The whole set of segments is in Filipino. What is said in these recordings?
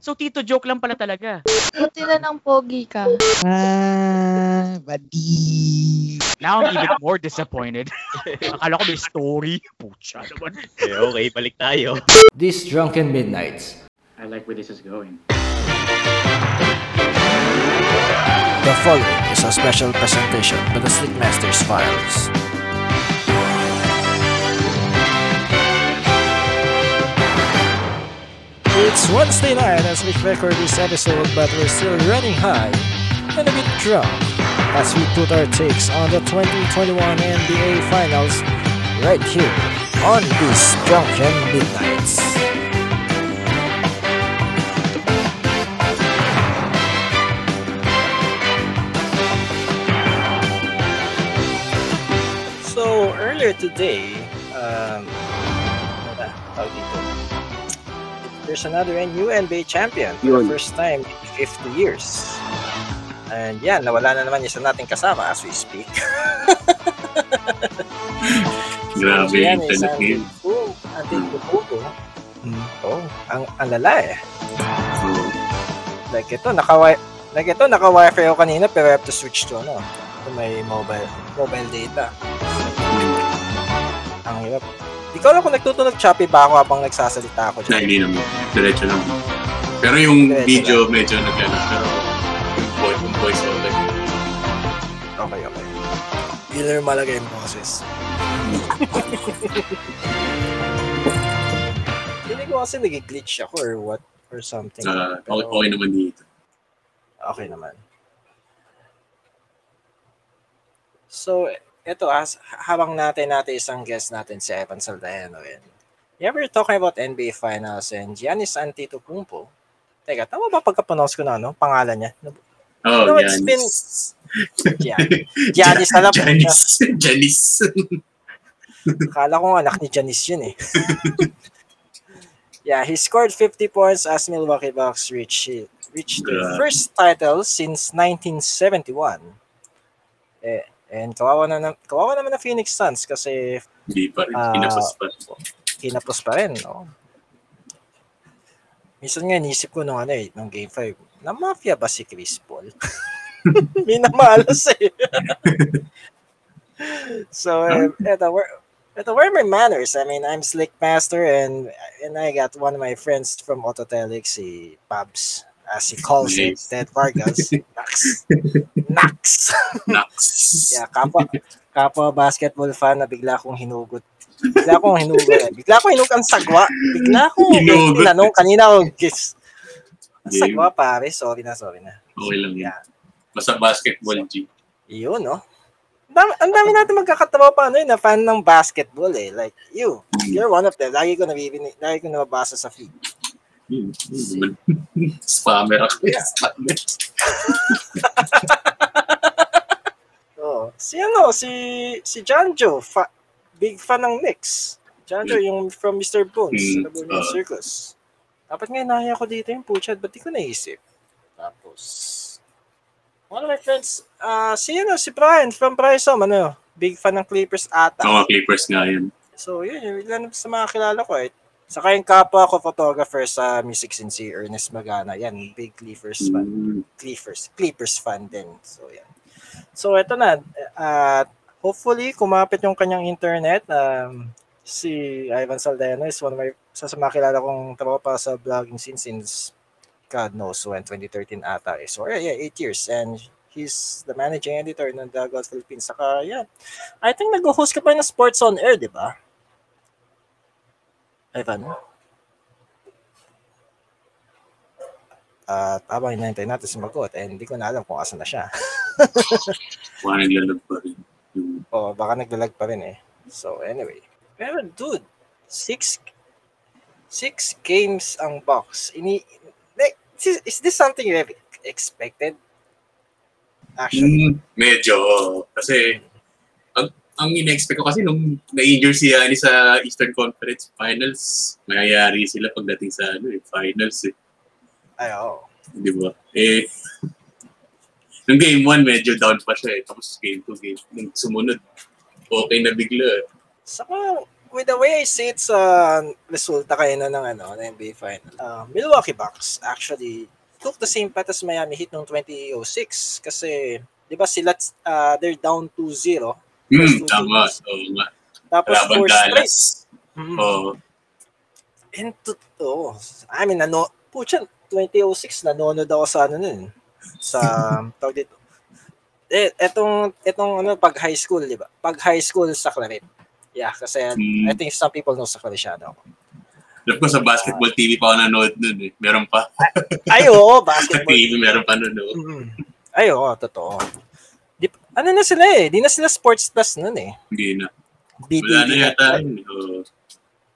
So, Tito, joke lang pala talaga. Buti na ng pogi ka. Ah, badi. Now I'm even more disappointed. Akala ko may story. Pucha naman. Okay, okay, balik tayo. These drunken midnights. I like where this is going. The following is a special presentation by the Slickmasters Files. It's Wednesday night as we record this episode, but we're still running high and a bit drunk as we put our takes on the 2021 NBA Finals right here on these drunken midnights. So earlier today, um, there's another new NBA champion for the first time in 50 years. And yan, nawala na naman isa nating kasama as we speak. Grabe So, yan, yung internet ngayon. Boom, ating bubugo. Oh, ang, ang lala eh. Oo. Like ito, naka like ito, naka wifi ako kanina pero I have to switch to ano, to may mobile mobile data. Ang hirap. Di ko alam kung nagtutunog choppy ba ako habang nagsasalita ako Na hindi naman. Diretso lang. Pero yung Diretso video medyo naglalak. Pero yung voice, yung voice over. Okay, okay. Yun lang yung malaga yung boses. Hindi ko kasi nag-glitch ako or what or something. Uh, Pero okay, okay naman dito. okay naman. So, ito as habang natin natin isang guest natin si Evan Saldaño and yeah, we're talking about NBA Finals and Giannis Antetokounmpo. Teka, tama ba pagka-pronounce ko na ano? Pangalan niya? Oh, No, yan. it's been- Gian. Giannis na lang. Janice. Janice. Akala ko anak ni Janice yun eh. yeah, he scored 50 points as Milwaukee Bucks reached reached their first title since 1971. Eh, and kawawa na, na kawawa naman na Phoenix Suns kasi Hindi pa rin. Ah. Pinapos pa. kinapos pa rin, no? Minsan nga inisip ko nung ano eh, nung game 5, na mafia ba si Chris Paul? Minamalas eh. so, uh, eto, where, eto, where are my manners? I mean, I'm Slick Master and and I got one of my friends from Autotelic, si Pabs, as he calls it. Ted Vargas. Nax. Nax. Nax. Yeah, kapwa, kapwa basketball fan na bigla akong hinugot. Bigla akong hinugot. eh. Bigla akong hinugot ang sagwa. Bigla akong Hinugot. tinanong. Kanina ako guess. Ang sagwa pare. Sorry na, sorry na. Okay lang yan. Yeah. Basta basketball, G. Yun, no? Ang dami, ang dami natin magkakatawa pa ano yun, na fan ng basketball eh. Like, you, you're one of them. Lagi ko nabibinig, lagi ko nababasa sa feed. Spammer ako. Yeah. Spammer. Oh, si ano, si si Janjo, fa- big fan ng Knicks. Janjo yung from Mr. Bones, Mm, sa Labunian ah. Circus. Dapat nga inaya ko dito yung puchat, ba't di ko naisip? Tapos, one of my friends, ah si ano, si Brian from Brysom, ano, big fan ng Clippers ata. Mga Clippers nga yan. So, yun, yung ilan sa mga kilala ko eh. Saka yung kapwa ko photographer sa Music Sin si Ernest Magana. Yan, big Clippers fan. Hmm. Clippers, Clippers fan din. So, yan. So, eto na. At hopefully, kumapit yung kanyang internet. Um, si Ivan Saldaño is one of my, sa mga kilala kong tropa sa vlogging scene since God knows when, 2013 ata eh. So, yeah, yeah, 8 years. And he's the managing editor ng Dugout Philippines. Saka, yeah. I think nag-host ka pa ng Sports on Air, di ba? Ivan? At habang hinahintay natin sumagot, eh, hindi ko na alam kung asan na siya. Mga naglalag pa rin. Yung O baka naglalag pa rin eh. So anyway. Pero dude, six six games ang box. Ini like, is, is this something you have expected? Actually. Mm, medyo. Kasi, ang, in-expect ko kasi nung na-injure si Yani sa Eastern Conference Finals, mayayari sila pagdating sa ano, eh, finals eh. Ay, oo. Di ba? Eh, nung game 1, medyo down pa siya eh. Tapos game 2, game nung sumunod, okay na bigla. eh. Saka, with the way I see it sa resulta kayo na ng ano, ng NBA final. Uh, Milwaukee Bucks actually took the same path as Miami Heat noong 2006 kasi 'di ba sila uh, they're down 2-0 Hmm, tama. Oo nga. tapos Laban straight. Dallas. Mm. Oo. And to, oh, I mean, ano, pucha, 2006, nanonood ako sa ano nun, sa, tawag dito. Eh, etong, etong ano, pag high school, di ba? Pag high school sa Claret. Yeah, kasi Hmm. I think some people know sa Claretiano ako. Alam ko sa basketball TV pa ako nanood nun eh. Meron pa. Ay, oo, basketball. TV meron pa nanood. Mm. Ay, oo, totoo. Ano na sila eh, di na sila sports plus nun eh. Hindi na. BTV Wala na yata. yun.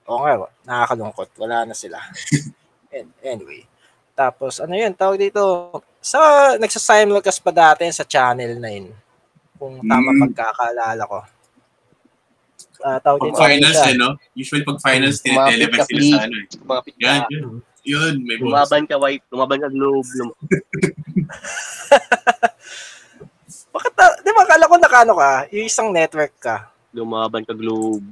Oo. Nga, nakakalungkot. Wala na sila. An- anyway. Tapos, ano yun, tawag dito, sa, nagsasimulcast pa dati sa Channel 9. Kung tama Mm. pagkakaalala ko. Ah, tawag Pag dito. finals eh, no? Usually pag finals, ka, sila sa ano eh. Kumapit Yan, ka. yun. Yun, may boss. Lumaban ka, wife. Lumaban ka, globe. Lum- Bakit, ah, di ba, akala ko nakano ka, yung isang network ka. Lumaban ka, globe.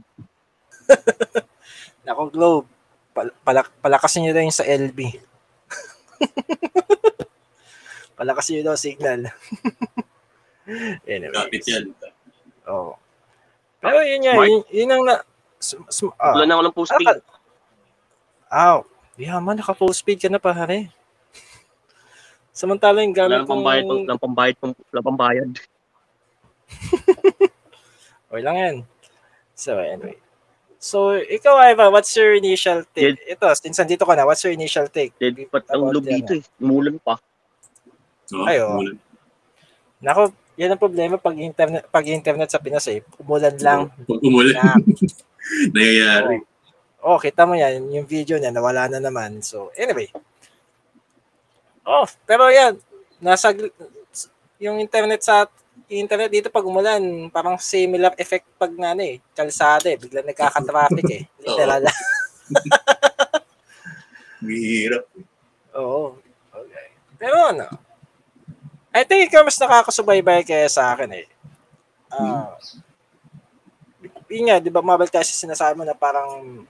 Nako, Globe. Pal- palak- palakasin nyo daw yung sa LB. palakasin nyo daw signal. anyway. Kapit yan. Oo. Pero yun nga, Smart. yun, yun ang na... Sm- sm- ah. Wala na ako ng posting. Akal- Aw, yeah man, naka-full speed ka na pare. Samantala yung Wala gamit nang pambayad. kong... Wala pambayad. Wala pambayad. Okay lang yan. So, anyway. So, ikaw, Iva, what's your initial take? Ito, since nandito ka na, what's your initial take? Dead pat ang yan, dito eh. Umulan pa. No? Ay, oo. Umulan. Nako, yan ang problema pag internet pag internet sa Pinas eh. Umulan lang. Pag umulan, Na, nangyayari. oh, kita mo yan, yung video niya, nawala na naman. So, anyway. Oh, pero yan, nasa, yung internet sa, internet dito pag umulan, parang similar effect pag nga ano eh, kalsada eh, bigla nagkaka-traffic eh. Literal. Mahirap. Oo. Okay. Pero ano, I think ikaw mas nakakasubaybay kaya sa akin eh. Ah, yun nga, di ba mabal kasi sinasabi mo na parang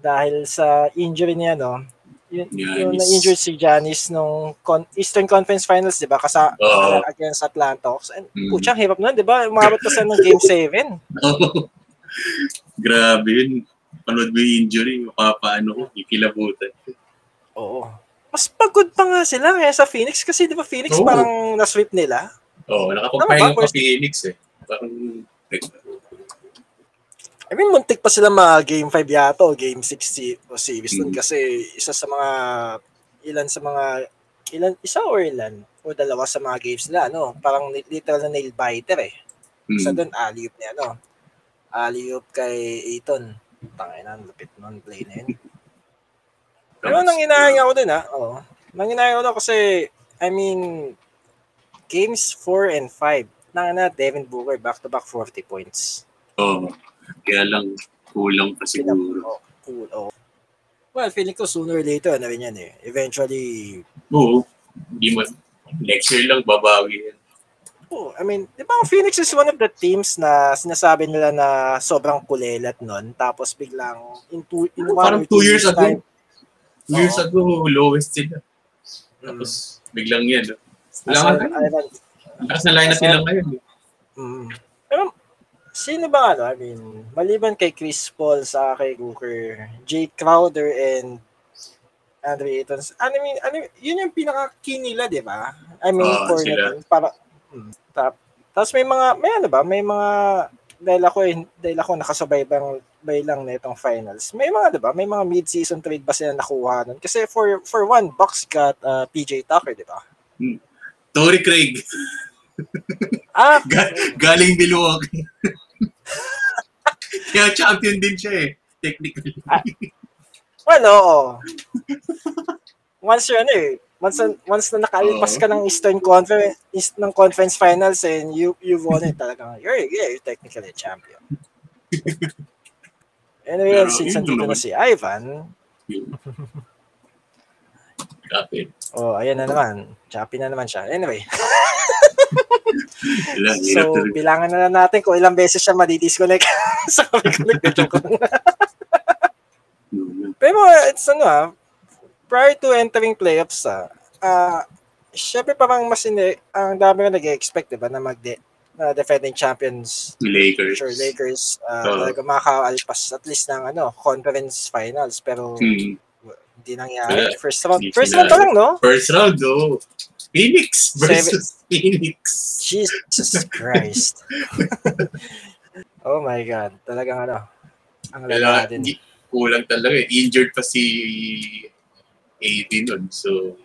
dahil sa injury niya, no? Yun, yung na-injured si Giannis nung con- Eastern Conference Finals, di ba? Kasa Oo. against Atlanta Hawks. And, Mm. Putsang hirap nun, di ba? Umabot pa sa ng Game 7. Grabe yun. Panood mo yung injury, mapapaano ko, ikilabutan. Oo. Mas pagod pa nga sila kaya sa Phoenix kasi di ba Phoenix Oo. parang na-sweep nila? Oo, oh, nakapagpahinga pa Phoenix eh. Parang, I mean, muntik pa sila mga game 5 yata o game 6 si, o series Mm. kasi isa sa mga ilan sa mga ilan isa or ilan? O dalawa sa mga games nila ano? Parang literal na nail biter eh. Isa hmm, doon alley-oop niya ano alley-oop kay Aiton tangay na lupit nun play na yun. Pero nang inahinga ko din ha oo. Nang inahinga ko din kasi I mean games 4 and 5 nang na Devin Booker back to back 40 points. Oo. Kaya lang, kulang pa siguro. Oh, cool. Oh. Well, feeling ko sooner or later na rin yan eh. Eventually, Oo. Hindi mo, next year lang babawi yan. oh, I mean, di ba ang Phoenix is one of the teams na sinasabi nila na sobrang kulelat nun. Tapos biglang in two, in one Parang two years ago. time, Two years ago, lowest sila. mm, Tapos, biglang yan. Wala I- Ang lakas na lineup nila ngayon. eh. mm. Sino ba ano? I mean, maliban kay Chris Paul, sa kay Booker, Jay Crowder, and Andre Ayton. Ano I mean, ano, yun yung pinaka-key nila, di ba? I mean, Oo, for sila. na, para, hmm, tap, tapos may mga, may ano ba, may mga, dahil ako, eh, dahil ako nakasabay bang, bay lang na itong finals. May mga, di ba, may mga mid-season trade ba sila nakuha nun? Kasi for, for one, Bucks got uh, PJ Tucker, di ba? Tory Craig, Ah, ga- galing Milwaukee. Kaya champion din siya eh. Technically. Well, oo. once you're ano eh, once, once na nakalipas ka ng Eastern Conference, East, ng Conference Finals and you you've won it talaga. You're, yeah, you're technically a champion. Anyway, Pero, since nandito na si Ivan, Kapit. oh, ayan na naman. Choppy na naman siya. Anyway. So, talaga. bilangan na lang natin kung ilang beses siya madidisconnect sa kami connect. Joke ko lang. Mm. Pero it's ano ah, prior to entering playoffs ah, ah syempre parang mas hindi, ang dami ko nag-expect, diba, na mag na defending champions, Lakers. sure, Lakers, uh, Oo. talaga makakaalpas at least ng ano, conference finals. Pero Hmm. Hindi nangyari. First round, Hindi first round pa lang, no? First round, oh. Phoenix versus Phoenix. Jesus Christ. oh my God. Talagang ano, ang lala din. hindi- kulang talaga eh. Injured pa si AD nun. So,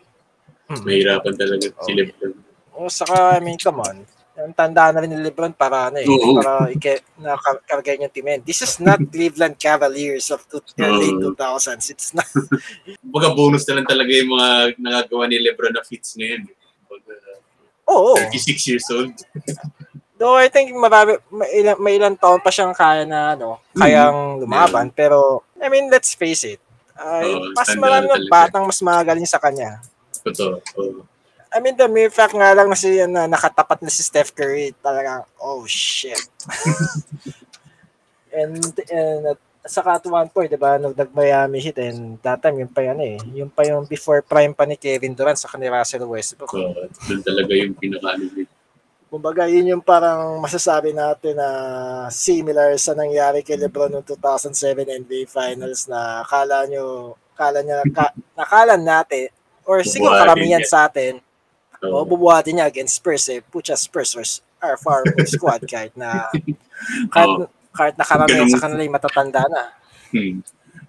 Hmm. mahirapan talaga si Oh. LeBron. Oh, saka, I mean, come on. Ang tanda na rin ni Lebron para ano eh, Oo. para ike, nakaragay yung team. This is not Cleveland Cavaliers of late Oo. 2000s. It's not. Baga bonus na lang talaga yung mga nagagawa ni LeBron na fits ngayon. Baga, Oo. 36 years old. Though I think marami, may ilang, may ilang taon pa siyang kaya na ano, kayang lumaban. Pero, I mean, let's face it. Ay, Oo, mas tanda marami na ng batang mas magaling sa kanya. Totoo. Oh. I mean, the mere fact nga lang na si, na nakatapat na si Steph Curry, talagang, oh shit. and, and at saka at one point, di ba, nung nag-Miami Heat, and that time, yung pa yan eh, yung pa yung before prime pa ni Kevin Durant sa ni Russell Westbrook. So, doon talaga yung pinaka-ano din. Kumbaga, yun yung parang masasabi natin na similar sa nangyari kay LeBron noong 2007 NBA Finals na akala nyo, akala niya, ka, nakala natin, or siguro karamihan sa atin, So, o bubuhatin niya against Spurs eh. Pucha Spurs was our far squad kahit na kahit, Oo. kahit na karamihan Ganun. sa kanila yung matatanda na. hmm.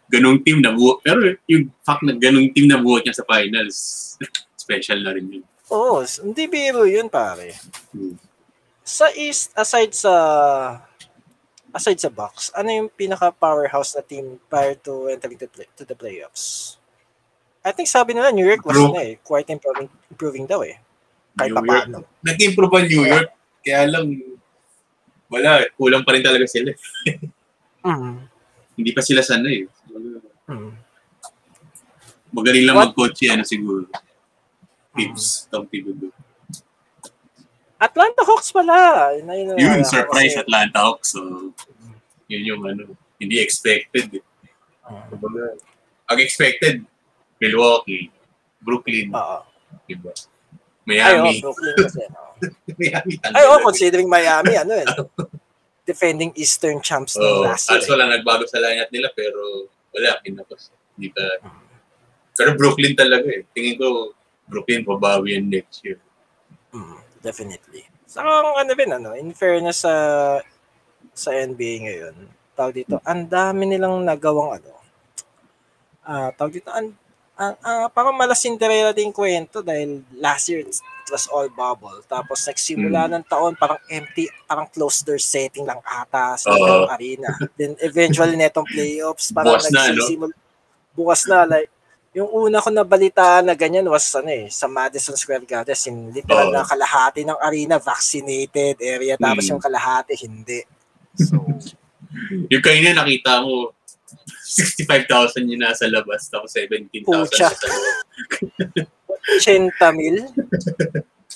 Ganong team na buo. Pero yung fact na ganong team na buo niya sa finals, special na rin yun. Oo, hindi biro yun pare. Hmm. Sa East, aside sa aside sa Bucks, ano yung pinaka powerhouse na team prior to entering the, play, to the playoffs? I think sabi nila New York was Bro. na eh, quite improving, improving daw eh. Kahit New York. paano. Nag-improve ang New York. Kaya lang, wala. Kulang pa rin talaga sila. Mm. Hindi pa sila sanay. Mm. Magaling lang What? mag-coach yan siguro. Tips. Tom Thibodeau. Atlanta Hawks pala. Yun, yun, Yun, kasi- surprise Atlanta Hawks. So, yun yung ano, hindi expected. eh. Mm. Kumbaga, Ang expected, Milwaukee, Brooklyn, Oo. diba? Ay, oh, Miami. Brooklyn kasi. oh. Miami. Ay, oh, considering Miami, ano eh. Defending Eastern champs ng Oh, last year. kaso wala nagbago sa lineup nila pero wala, pinapos. Hindi pa. Pero Brooklyn talaga eh. Tingin ko, Brooklyn babawi yan next year. Mm, definitely. Saka ang ano rin, ano, in fairness sa sa NBA ngayon, tawag dito, ang dami nilang nagawang ano, ah tawag dito, ang, ang, ang- parang mala Cinderella din kwento dahil last year it was all bubble. Tapos nagsimula ng taon, parang empty, parang closed door setting lang ata sa Oo. arena. Then eventually netong playoffs, parang Bukas na, no? nagsisimula, bukas na, like, yung una ko nabalitaan na ganyan was ano eh, sa Madison Square Garden, in literal Oo. na kalahati ng arena vaccinated area, tapos Mm. yung kalahati hindi. So, Yung kanina nakita mo, 65,000 yung nasa labas, tapos 17,000 Pucha. sa loob. 80 mil.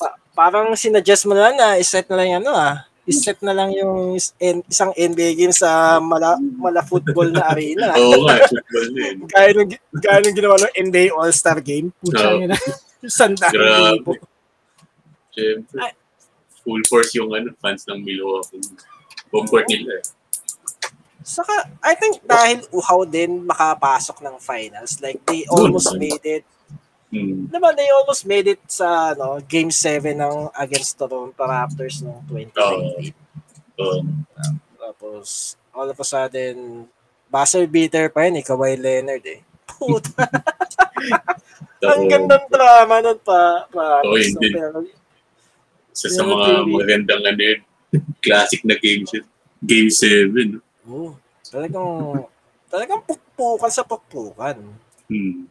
Pa- parang sinuggest mo na lang na iset na lang yung ano ah. Iset na lang yung en- isang NBA game sa mala, mala football na arena. Oo nga, football din. Gaya nung, gaya nung ginawa ng NBA All-Star Game. Pucha yun na. Sandaan Grabe. libo. Siyempre, full force yung ano, fans ng Milwaukee. Home court nila eh. Saka, I think dahil uhaw din makapasok ng finals, like they almost made it, Hmm. naman they almost made it sa ano, game 7 ng against Toronto Raptors noong 2020. So, Tapos, all of a sudden, buzzer beater pa yun, eh, Kawhi Leonard eh. Puta, ang gandang drama nun pa. pa Oo, yun din. pero, isa sa mga magandang ano yun, classic na game. Game 7. no? Oh, talagang, talagang pukpukan sa pukpukan. Hmm.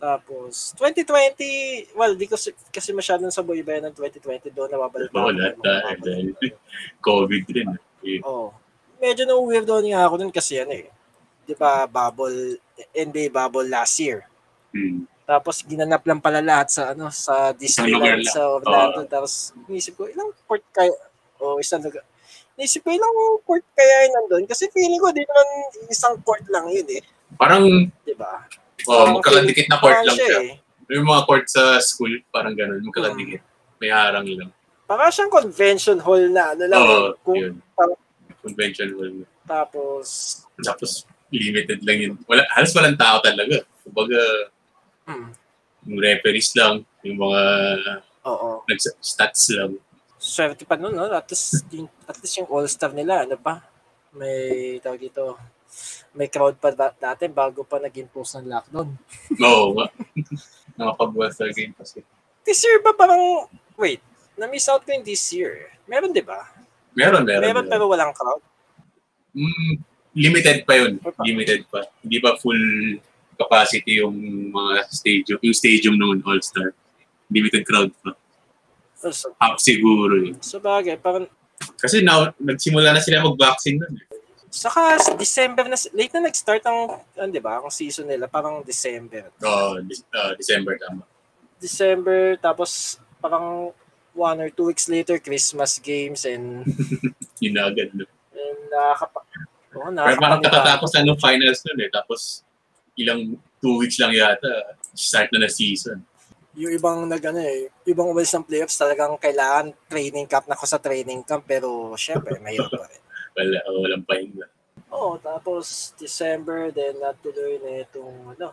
Tapos, 2020, well, di ko si- kasi masyadong sa boy ba ng 2020 doon nawabalik Oo, lahat dahil, dahil COVID rin. eh. Oh. Medyo na weirdo nga ako dun kasi ano eh. 'Di ba bubble NBA bubble last year. Hmm. Tapos ginanap lang pala lahat sa ano sa Disneyland sa Orlando. Tapos inisip ko ilang port kaya o isang lugar. Inisip ko ilang port kaya yun nandun kasi feeling ko di naman isang port lang yun eh, Parang, 'di ba? oh, magkakadikit na court Parang lang siya. eh. Yung mga court sa school, parang ganun, magkakadikit. May harang lang. Parang siyang convention hall na ano lang. Oo, kung, yun. parang- Convention hall. tapos Tapos, limited lang yun. Wala, halos walang tao talaga. Kumbaga, hmm, yung referees lang, yung mga oo. nag-stats lang. Swerte pa nun, no? At least, yung, at least yung all-star nila, ano pa? May, tawag dito, may crowd pa dati bago pa nag-impose ng lockdown. Oo nga. Nakapag-All-Star game kasi. This year ba parang, wait, na-miss out ko yung this year. Meron, di ba? Meron, meron. Meron, meron. pero walang crowd. Mm, limited pa yun. Pa- Limited pa. Hindi pa full capacity yung mga stadium. Yung stadium noon, All-Star. Limited crowd pa. So, Half siguro yun. so bagay, parang, Kasi now, nagsimula na sila mag-vaccine nun. eh. saka December na, late na nag-start ang, ano, di ba, ang season nila, parang December. Oh, Dec- uh, December tama. December, tapos parang one or two weeks later, Christmas games and, Yun na agad. No? and nakakapa, oh, Pero parang katatapos na nung finals nun eh. Tapos, ilang two weeks lang yata, start na na season. Yung ibang nag ano eh, ibang umalis ng playoffs talagang kailangan training camp na ako sa training camp pero syempre mahirap pa rin. Wala, oh, walang pahinga. Oo, tapos December then natuloy na itong ano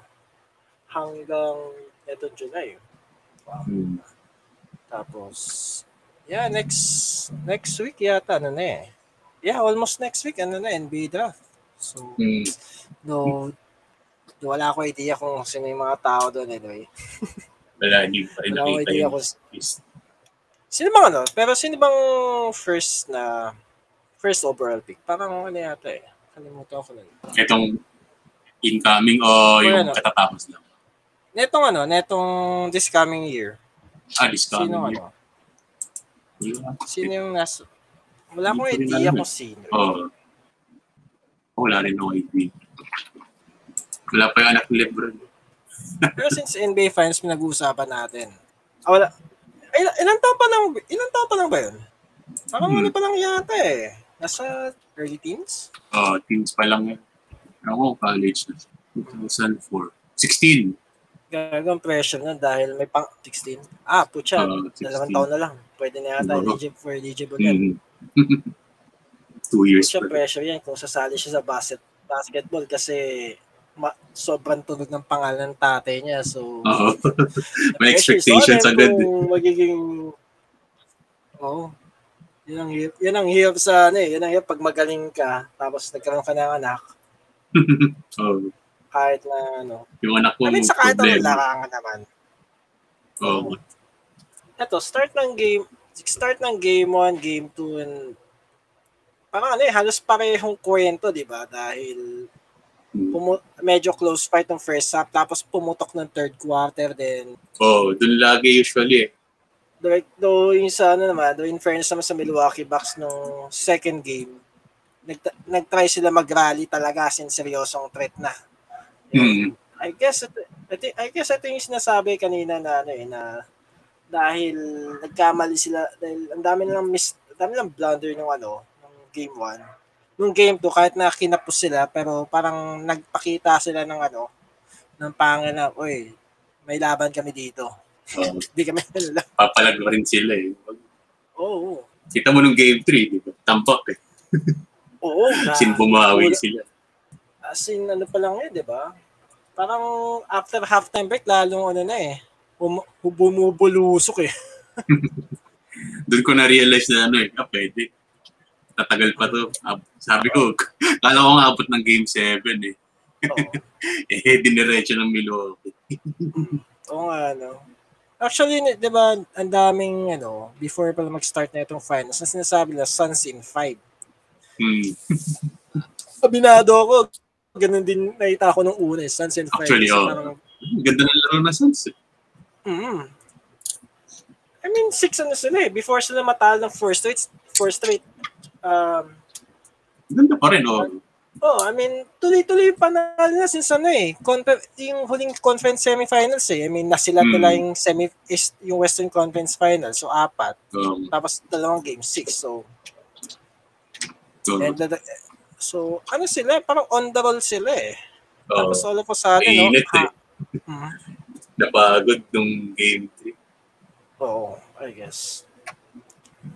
hanggang itong July. Hmm. Tapos yeah, next next week yata ano na eh. Yeah, almost next week ano na NBA draft. So Hmm. no wala ko idea kung sino yung mga tao doon anyway. Wala, hindi pa rin Wala nakita idea yung kung list. Sino bang ano? Pero sino bang first na first overall pick? Parang ano yata eh. Kalimutan ko na. Itong incoming o yung ano? katatapos lang. Netong ano, netong this coming year. Ah, this coming Sino year. ano? Wala. Sino yung nasa Wala akong Hindi ko rin idea alam kung sino. Oo. Oh. Wala rin ako idea. Wala pa yung anak ni Lebron. Pero since NBA Finals pinag-uusapan natin. Ah, wala. Ay, ilan, ilan taon pa lang, ilan taon pa lang ba yun? Parang Hmm. ano pa lang yata eh. Nasa early teens? Oh, teams pa lang yan. Ako, college na. 2004. 16. Gagang pressure na dahil may pang 16. Ah, putya. Oo, 16. dalawang taon na lang. Pwede na yata Oo. eligible for eligible yan. Mm. Two years pa. pressure yan kung sasali siya sa basket basketball kasi ma- sobrang tunog ng pangalan ng tatay niya. So, Oo. May expectations agad. eh. Magiging... Oo. Yan ang hirap, yan ang hirap sa ano eh. Yan ang hirap pag magaling ka tapos nagkaroon ka ng anak Oo. kahit na ano. Yung anak ko, I mean, sa kahit ano problema. larangan naman. Oo. Eto, start ng game, start ng game 1, game 2, and parang ano eh, halos parehong kwento, di ba? Dahil. Pumu- medyo close fight ng first half, tapos pumutok ng third quarter, then Oo, dun lagi usually eh. Though, though yung sa ano naman, though in fairness naman sa Milwaukee Bucks nung second game, nag, nag-try sila mag-rally talaga since seryosong threat na. Hmm. I guess ito, ito, I guess ito yung sinasabi kanina na ano eh, na dahil nagkamali sila dahil ang dami nilang miss, dami nilang blunder nung ano, nung game 1. Nung game 2 kahit na kinapos sila pero parang nagpakita sila ng ano ng pangil na, oy, may laban kami dito. Hindi kami nalala. Papalag rin sila eh. Oo. Kita mo nung game 3, di ba? Tampak eh. Oo. Sin bumawi sila. As in, ano pa lang eh, di ba? Parang after halftime break, lalong ano na eh. Um, bumubulusok eh. Doon ko na-realize na ano eh, ah, pwede. Tatagal pa to. Sabi ko, kala ko nga abot ng game 7 eh. Oo. Eh, diniretso ng Milwaukee. Oo nga, ano. Actually, di ba, ang daming, ano, before pa mag-start na itong finals, na sinasabi na Suns in 5. Hmm. Abinado ako. Ganun din nakita ko nung una, eh, Suns in 5. Actually, oh. parang, Ganda ng laro na Suns eh. mm I mean, six ano sila eh. Before sila matalo ng four straight, four straight, um, Ganda pa rin, oh. Oh, I mean, tuloy-tuloy yung panalo na since ano eh. Confer- yung huling conference semifinals eh. I mean, nasilat Mm. nila yung semi yung Western Conference Finals. So, apat. Um, Tapos, dalawang game, six. So, so, and the, so, ano sila? Parang on the roll sila eh. oh, Tapos, all of a sudden, no? Mainit eh. Ha- Mhm. napagod nung game 3. Oo, I guess.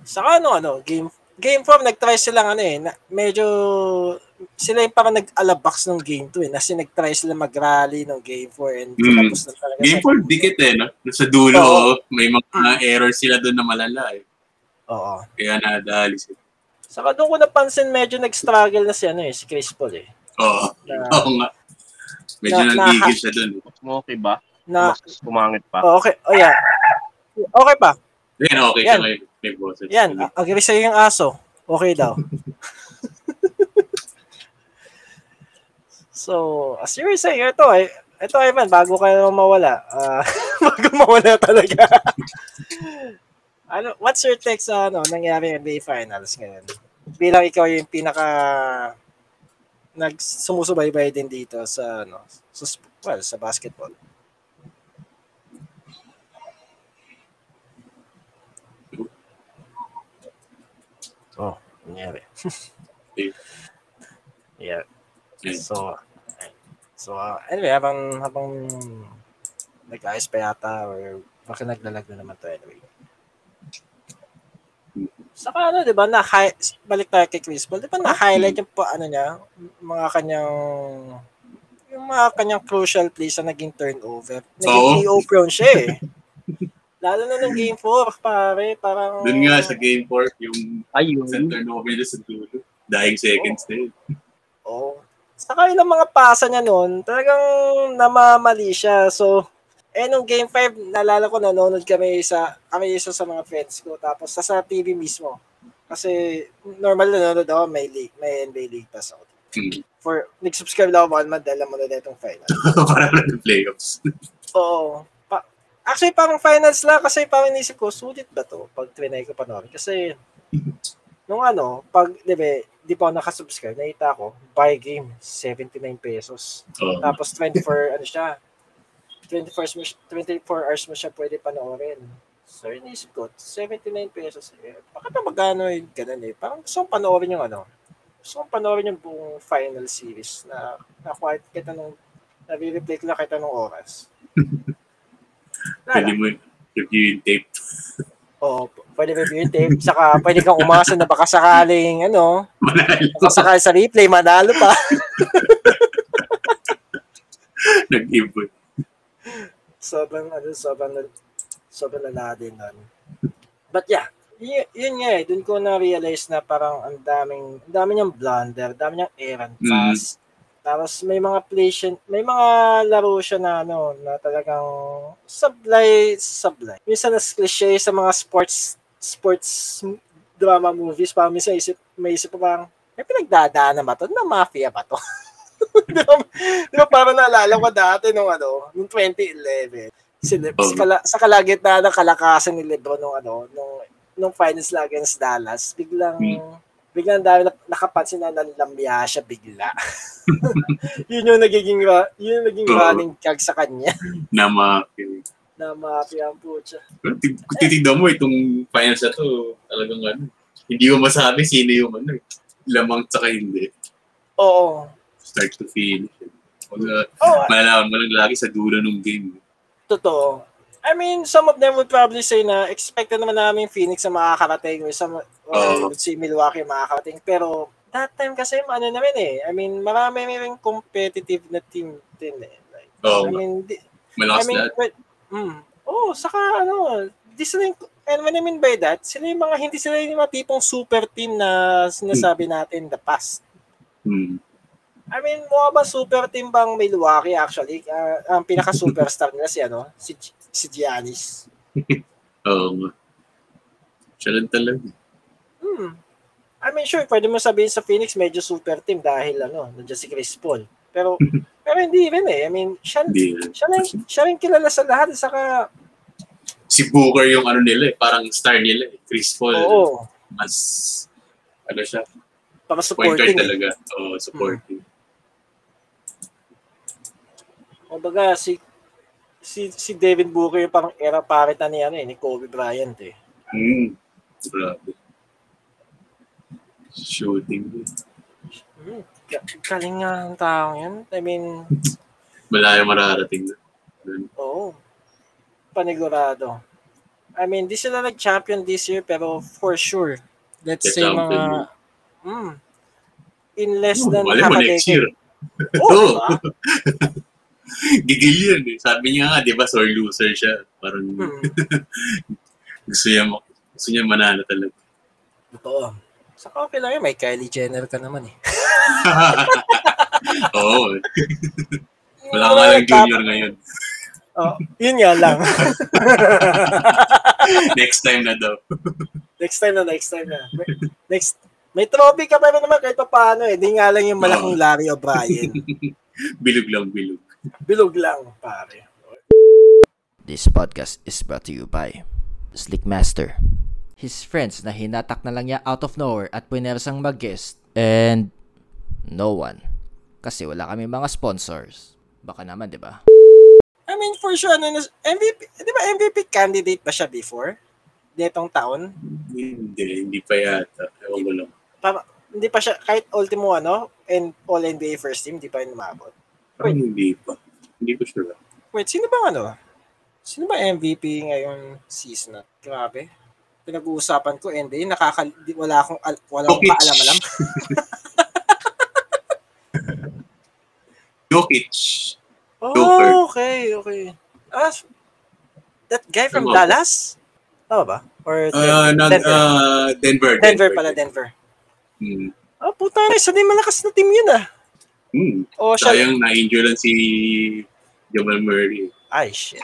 Saka ano, ano, game game 4, nag-try silang ano eh, na, medyo, sila yung parang nag-alabox ng game 2 eh, kasi nag-try sila mag-rally ng game 4 and Mm. tinapos na talaga. Game sa- 4, dikit eh, no? Sa dulo, oh, may mga errors sila doon na malala eh. Oo. Kaya nadali sila. Saka doon ko napansin medyo nag-struggle na si ano eh, si Chris Paul eh. Oo, Na, oo nga. Medyo Na- nagigil siya doon. Smoky ba? na Mas pumangit pa. oh, okay. Oh, yeah. Okay pa. Then okay Yan. siya ngayon. May boses. Yan, agree sa'yo yung aso. Okay daw. so, as you were saying, ito, eh, ito Ivan, bago kayo mawala, ah, bago mawala talaga. ano, what's your take sa ano, nangyari yung NBA Finals ngayon? Bilang ikaw yung pinaka nagsumusubaybay din dito sa ano, sa, sp- well, sa basketball. Oh, nangyari. yeah. Yeah. So, so uh, anyway, habang habang nag-ayos pa yata or baka naglalag na naman to anyway. Saka ano, di ba, na balik tayo kay Chris Paul, di ba na-highlight yung pa, ano niya, mga kanyang yung mga kanyang crucial plays na naging turnover. Naging Oo. PO prone siya eh. Lalo na ng game 4, pare, parang... Doon nga sa game 4, yung Ayun. sa turnover nila sa dulo. Dying seconds na yun. Oo. Saka ilang mga pasa niya noon, talagang namamali siya. So, eh nung game 5, nalala ko nanonood kami sa kami isa sa mga friends ko tapos sa, sa TV mismo. Kasi normal nanonood ako, may league, may NBA League Pass ako. Hmm. For nag-subscribe lang ako one month dahil mo na itong final. Para na playoffs. Oo. Actually, parang finals lang kasi parang inisip ko, sulit ba to pag trinay ko panoorin? Kasi, nung ano, pag, di ba, di pa ako nakasubscribe, nakita ko, buy game, 79 pesos. Oo. Tapos 24, ano siya, 24 hours, mo, siya- 24 hours mo siya pwede panoorin. So, inisip ko, 79 pesos. Eh, bakit na magkano yung ganun eh? Parang gusto kong panoorin yung ano, gusto kong panoorin yung buong final series na nakuha kita nung, nare-replay ko na kita nung oras. Pwede mo review yung tape. Oo, pwede review yung tape. Saka pwede kang umasa na baka sakaling, ano, Manalo. baka sakaling sa replay, manalo pa. Nag-ibon. sobrang, ano, sobrang, sobrang lala din nun. But yeah, y- yun nga eh, dun ko na-realize na parang ang daming, ang dami niyang blunder, dami niyang errant Mm. Tapos may mga play siya, may mga laro siya na ano, na talagang sablay, sablay. Minsan nas cliche sa mga sports, sports drama movies, parang minsan isip, may isip pa parang, may pinagdadaanan ba to? Na mafia ba to? di ba, di ba parang naalala ko dati nung ano, nung 2011. Si Le- Oh. sa, kala, sa kalagitnaan ng kalakasan ni Lebron nung ano, nung nung finals against Dallas, biglang Hmm. Biglang dahil nak- nakapansin na nalambya siya bigla. yun yung nagiging ra- yun yung naging Oo. running gag sa kanya Na ma... na mafia ang putya. Kung titignan mo itong finals na to, talagang ano, hindi mo masabi sino yung ano, lamang tsaka hindi. Oo. Start to finish. Wala, Oh, malalaman mo lang lagi sa dulo ng game. totoo. I mean, some of them would probably say na expect na naman namin Phoenix na makakarating or, some, or Oo. si Milwaukee makakarating. Pero that time kasi ano naman eh. I mean, marami rin competitive na team din eh. Like, Oo, I mean, di, I mean, lahat. but, mm, oh, saka ano, di sila yung, and what I mean by that, sila yung mga, hindi sila yung mga tipong super team na sinasabi natin in the past. Hmm. I mean, mukha ba super team bang Milwaukee actually? Ah, ang pinaka-superstar nila si ano, si, si Giannis. Oo nga. Siya lang talaga. Hmm. I mean, sure, pwede mo sabihin sa Phoenix medyo super team dahil ano, nandiyan si Chris Paul. Pero, pero hindi rin eh. I mean, siya, Hindi. siya, rin, siya rin kilala sa lahat. Saka, Si Booker yung ano nila eh, parang star nila eh. Chris Paul. oo. Mas, ano siya, Para Point guard supporting. eh. talaga. Oo, supporting. Kumbaga, si si si Devin Booker yung parang era paritan ni ano eh, ni Kobe Bryant eh. Hmm. Grabe. Shooting. Ga- Galing nga ang tao yan. I mean, Malayo mararating na. Oo. Panigurado. I mean, di sila nag-champion this year, pero for sure, let's The say mga, champion. mm, in less Oh, than half a decade. Oo. diba? Gigil yun eh. Sabi niya nga, di ba, sore loser siya. Parang Hmm, gusto niya, ma- gusto niya manalo talaga. totoo. Saka okay lang yun, may Kylie Jenner ka naman eh. Oo. Wala Yung nga mga lang junior ngayon. Oh, yun nga lang. Next time na daw. next time na, next time na. May- Next, may trophy ka pa rin naman kahit pa paano eh. Di nga lang yung malaking Larry O'Brien. Bilog lang, bilog. Bilog lang, pare. This podcast is brought to you by Slickmaster. His friends na hinatak na lang niya out of nowhere at punersang mag-guest and no one. Kasi wala kami mga sponsors. Baka naman, di ba? I mean, for sure, ano, MVP, di ba MVP candidate ba siya before? Netong taon? Hindi, hindi pa yata. Ewan ko lang. Para, hindi pa siya, kahit ultimo ano, and all NBA first team, di pa yun umabot. Parang hindi pa. Hindi ko sure. Wait, sino ba ano? Sino ba MVP ngayong season na? Grabe. Pinag-uusapan ko NBA, nakaka wala akong al- wala akong Jokic. kaalam-alam. Jokic. Oh, Joker. okay, okay. Ah, that guy from Ano? Dallas? Tama ba? Or Uh, not, Denver? uh, Denver. Denver pala, Denver. Hmm. Ah, puta na, isa din malakas na team yun ah. Hmm. Oh, siya. Sayang na-injure lang si Jamal Murray. Ay, shit.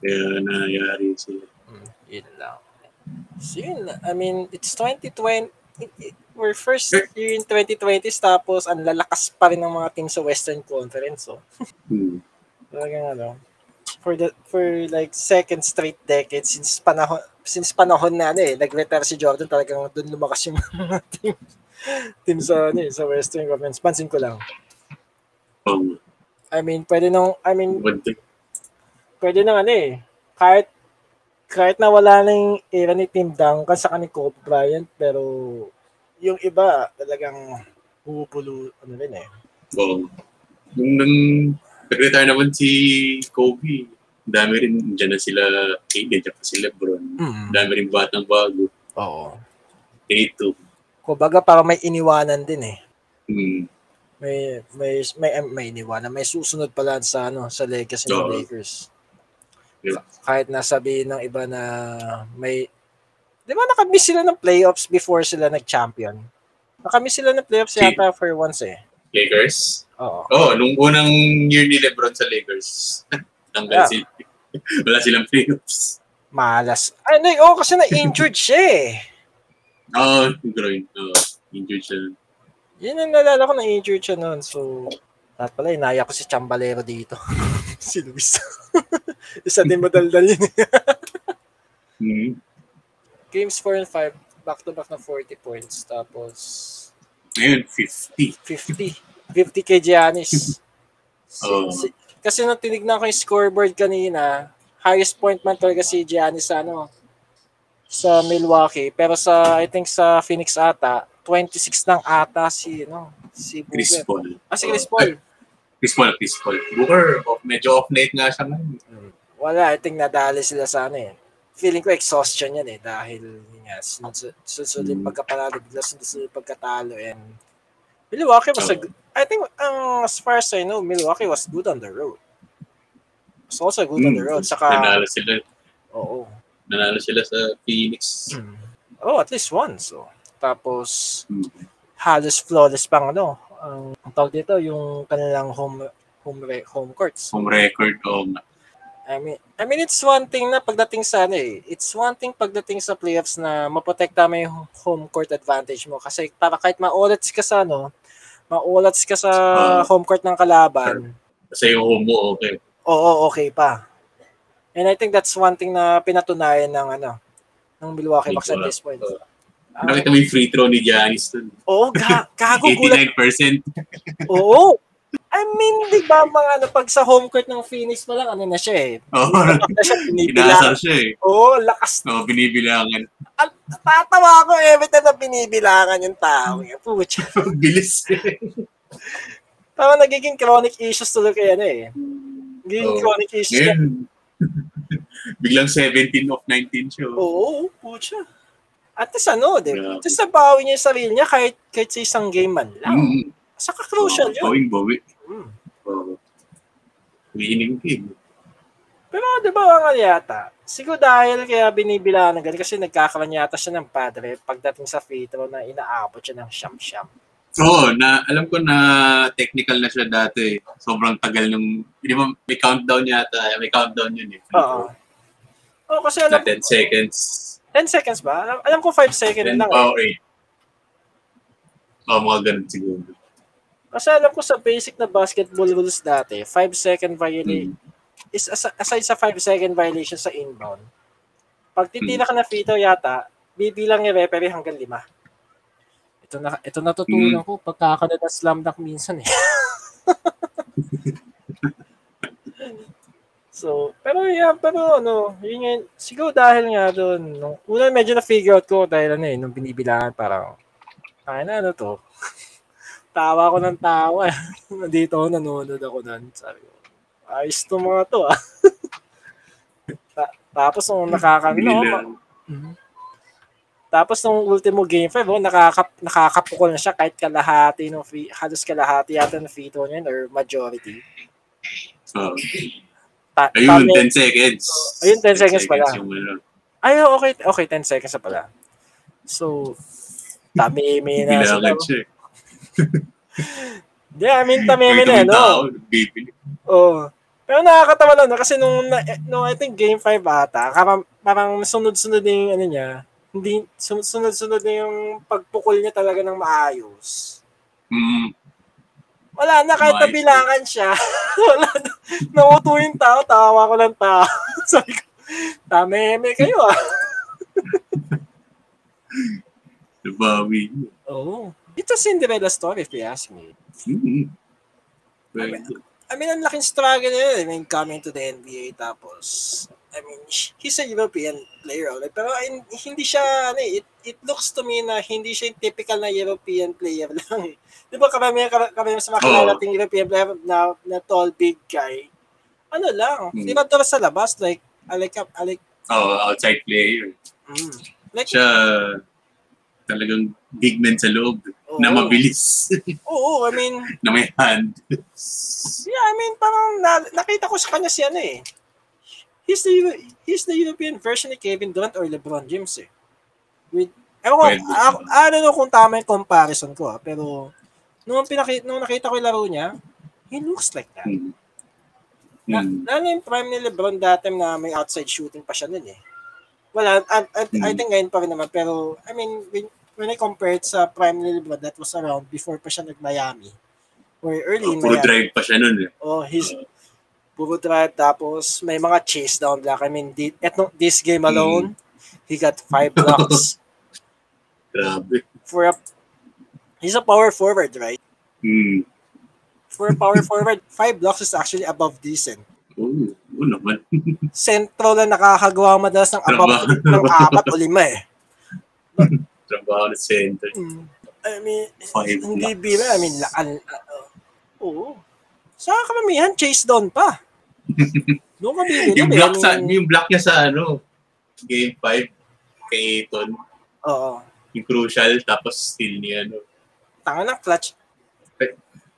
Kaya nangyari sila. Hmm, yun lang. So yun, I mean, it's 2020. it- it- we're first year in 2020s tapos ang lalakas pa rin ng mga team sa Western Conference. So, Hmm. talagang ano, for the for like second straight decade since panahon since panahon na ano eh, nag-retire si Jordan talagang doon lumakas yung mga team team sa ano eh, sa Western Conference. Pansin ko lang. Um, I mean, pwede nung I mean, pwede nang ano eh, kahit kahit na wala na yung era ni Tim Duncan sa ni Kobe Bryant, pero yung iba talagang pupulo, ano rin eh. oh, nung nang nag-retire naman si Kobe, dami rin, dyan na sila, Aiden, dyan pa si Lebron. Ang dami rin batang bago. Oo. Tatum. Kumbaga para may iniwanan din eh. Hmm. May may may may iniwanan, may susunod pala sa ano sa legacy ng Oo. Lakers. Yeah. Kahit nasabihin ng iba na may Di ba nakamiss sila ng playoffs before sila nag-champion? Nakamiss sila ng playoffs Si- yata for once eh. Lakers? Oo. Oh, nung unang year ni Lebron sa Lakers. Tanggal Yeah. si wala silang playoffs. Malas. Ay, no, oh, kasi na-injured siya eh. Oo, oh, groin. Oh, injured siya. Yun ang nalala ko na-injured siya noon. So, lahat pala, inaya ko si Chambalero dito. si Luis. Isa din madaldal yun. eh. Hmm. Games 4 and 5, back-to-back na 40 points. Tapos, Ngayon, 50. 50. 50 kay Giannis. Si- Oo. si- kasi nung tinignan ko yung scoreboard kanina, highest point man talaga si Giannis sa ano, sa Milwaukee. Pero sa, I think sa Phoenix ata, 26 lang ata si, no, si Chris Booker. Paul. Ah, si Chris Paul. Chris Paul, Chris Paul. Booker, off, medyo off night nga siya ngayon. Wala, I think nadali sila sa ano eh. Feeling ko exhaustion yan eh dahil yun nga, sunod-sunod yung Mm. pagkapanalo, bigla sunod-sunod yung pagkatalo and Milwaukee was a I think um, as far as I know, Milwaukee was good on the road. Was also good on the Hmm. road. Saka, Nanalo sila. oo. Nanalo sila sa Phoenix. Oh, at least one. So, tapos, Hmm. halos flawless pang ano, ang, ang tawag dito, yung kanilang home home re- home courts. Home record o I mean, I mean it's one thing na pagdating sa ano eh. It's one thing pagdating sa playoffs na maprotekta mo yung home court advantage mo kasi para kahit maulats ka sa ano, maulats ka sa Ah. home court ng kalaban, kasi yung home mo, okay. oo, okay pa. And I think that's one thing na pinatunayan ng ano, ng Milwaukee Bucks at this point. Nakita mo yung free throw ni Giannis dun. Oo, ga- gago gulat 89%. Oo. I mean, di ba mga ano, pag sa home court ng Phoenix pa lang, ano na siya eh. Oo. Ano na siya, binibilangan. siya eh. Oo, lakas. Oo, binibilangan. Tatawa ako every time na binibilangan yung tao. Yung Pucha. Bilis. Parang nagiging chronic issues tuloy kaya na eh. Nagiging Oo. chronic issues. Ngayon, biglang 17 of 19 siya. Oo, pucha. At least ano, di ba? Grabe. At least nabawi niya yung sarili niya kahit, kahit sa isang game man lang. Mm. Saka crucial yun. Bawing bawi. Mm. Oo. Winning game. Pero di ba ang yata, siguro dahil kaya binibilangan ng ganun kasi nagkakaroon yata siya ng padre pagdating sa free throw na inaabot siya ng siyam-siyam. Oo, na, alam ko na technical na siya dati. Sobrang tagal nung, hindi ba, may countdown yata. May countdown yun eh. Oo. Oo, kasi Na alam, 10 seconds. 10 seconds ba? Alam, alam ko 5 seconds 10 lang. eh. oh, 8. Oh, mga ganun siguro. Kasi alam ko sa basic na basketball rules dati, 5 second violation, Hmm. is as- aside sa 5 second violation sa inbound, pag titira ka Hmm. na free throw yata, bibilang ni referee hanggang 5. Ito na ito natutunan Hmm. ko pagkakanood ng slam dunk minsan eh. so, pero yeah, pero ano, yun yun, siguro dahil nga doon, nung, una medyo na-figure out ko dahil ano eh, nung binibilangan parang, ay na ano to, tawa ko ng tawa. Nandito ako, nanonood ako nun. Sabi ko, ayos to mga to ah. Ta- tapos nung nakaka, no, Bilang. ma- Mhm. Tapos nung ultimo game 5, oh, nakaka, nakakapukol na siya kahit kalahati ng free, halos kalahati yata ng free throw niya yun, or majority. Oh. Ta- Ayun, tami- 10 seconds. Ayun, 10 seconds pala. yung ano. Ay, oh, okay, okay, 10 seconds na pala. So, tamimi na sila. Bilangan siya eh. Di, I mean, May na, no? bibili. Oo. Pero nakakatawa lang no? kasi nung, na, nung I think game 5 ata, parang, parang sunod-sunod na yung ano niya, hindi, sun- sunod-sunod na yung pagpukol niya talaga ng maayos. Mm. Wala na, kahit Maayos. nabilangan siya. wala na. Nauto yung tao, tawa ko lang tao. Sabi ko, tameme kayo ah. Nabawi. Oo. It's a Cinderella story if you ask me. Mm. Well, I mean, ang laking struggle niya. I mean, coming to the NBA tapos, I mean, he's a European player. Like, pero in- hindi siya, ano eh, it, it looks to me na hindi siya yung typical na European player lang eh. Di ba karamihan, karamihan sa mga kilala Oo. nating European player na, na tall, big guy, ano lang, Hmm. di ba sa labas, like, I like, I like, oh, outside player. mm, like, Siya talagang big man sa loob oo. na mabilis, Oo, I mean, na may hand. Yeah, I mean, parang na, nakita ko sa kanya si ano eh. He's the, he's the European version ni Kevin Durant or LeBron James eh. With, ewan ko, ako, I don't know kung tama yung comparison ko ah, pero nung, pinaki, nung nakita ko yung laro niya, he looks like that. Mm. Na, Mm. lalo yung prime ni LeBron dati na may outside shooting pa siya nun eh. Well, I, I, I Mm. think ngayon pa rin naman, pero I mean, when, when I compare it sa prime ni LeBron that was around before pa siya nag-Miami, or early in Puro drive pa siya nun eh. Oh, he's puro drive tapos may mga chase down block. I mean, di, etong, this game alone, he got five blocks Grabe. for a He's a power forward, right? Mm. For a power forward, five blocks is actually above decent. Oo, oo naman. Central lang nakakagawa madalas ng above ng apat o lima eh. Trabaho na center. Mm. I mean, Five hindi blocks. bira. I mean, laan. Uh, oo. Sa karamihan, chase down pa. Doon ka bibili. yung eh. block sa yung block niya sa ano game 5 kay Eton Oo. yung crucial tapos still niya ano Tanga ng clutch.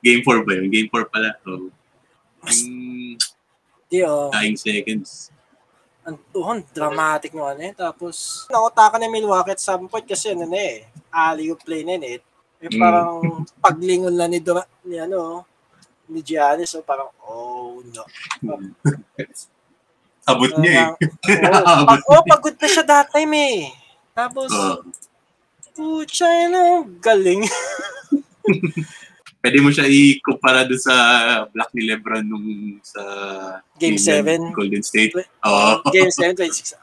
game 4 ba yun game 4 pala so yung Di, oh. dying seconds ang tuhon, dramatic mo ano eh. Tapos, nakutakan na Milwaukee at some point kasi ano na eh, alley play na yun eh. Yung Mm. parang paglingon na ni, Dura, ni ano, ni Giannis, so parang, oh no. abot niya eh Oh, pag, oh, pagod na siya that time eh. Tapos, Oo. pucha, ano, galing. pwede mo siya i-kumpara doon sa block ni Lebron nung sa Game Cleveland, 7. Golden State oo Game 7, 26,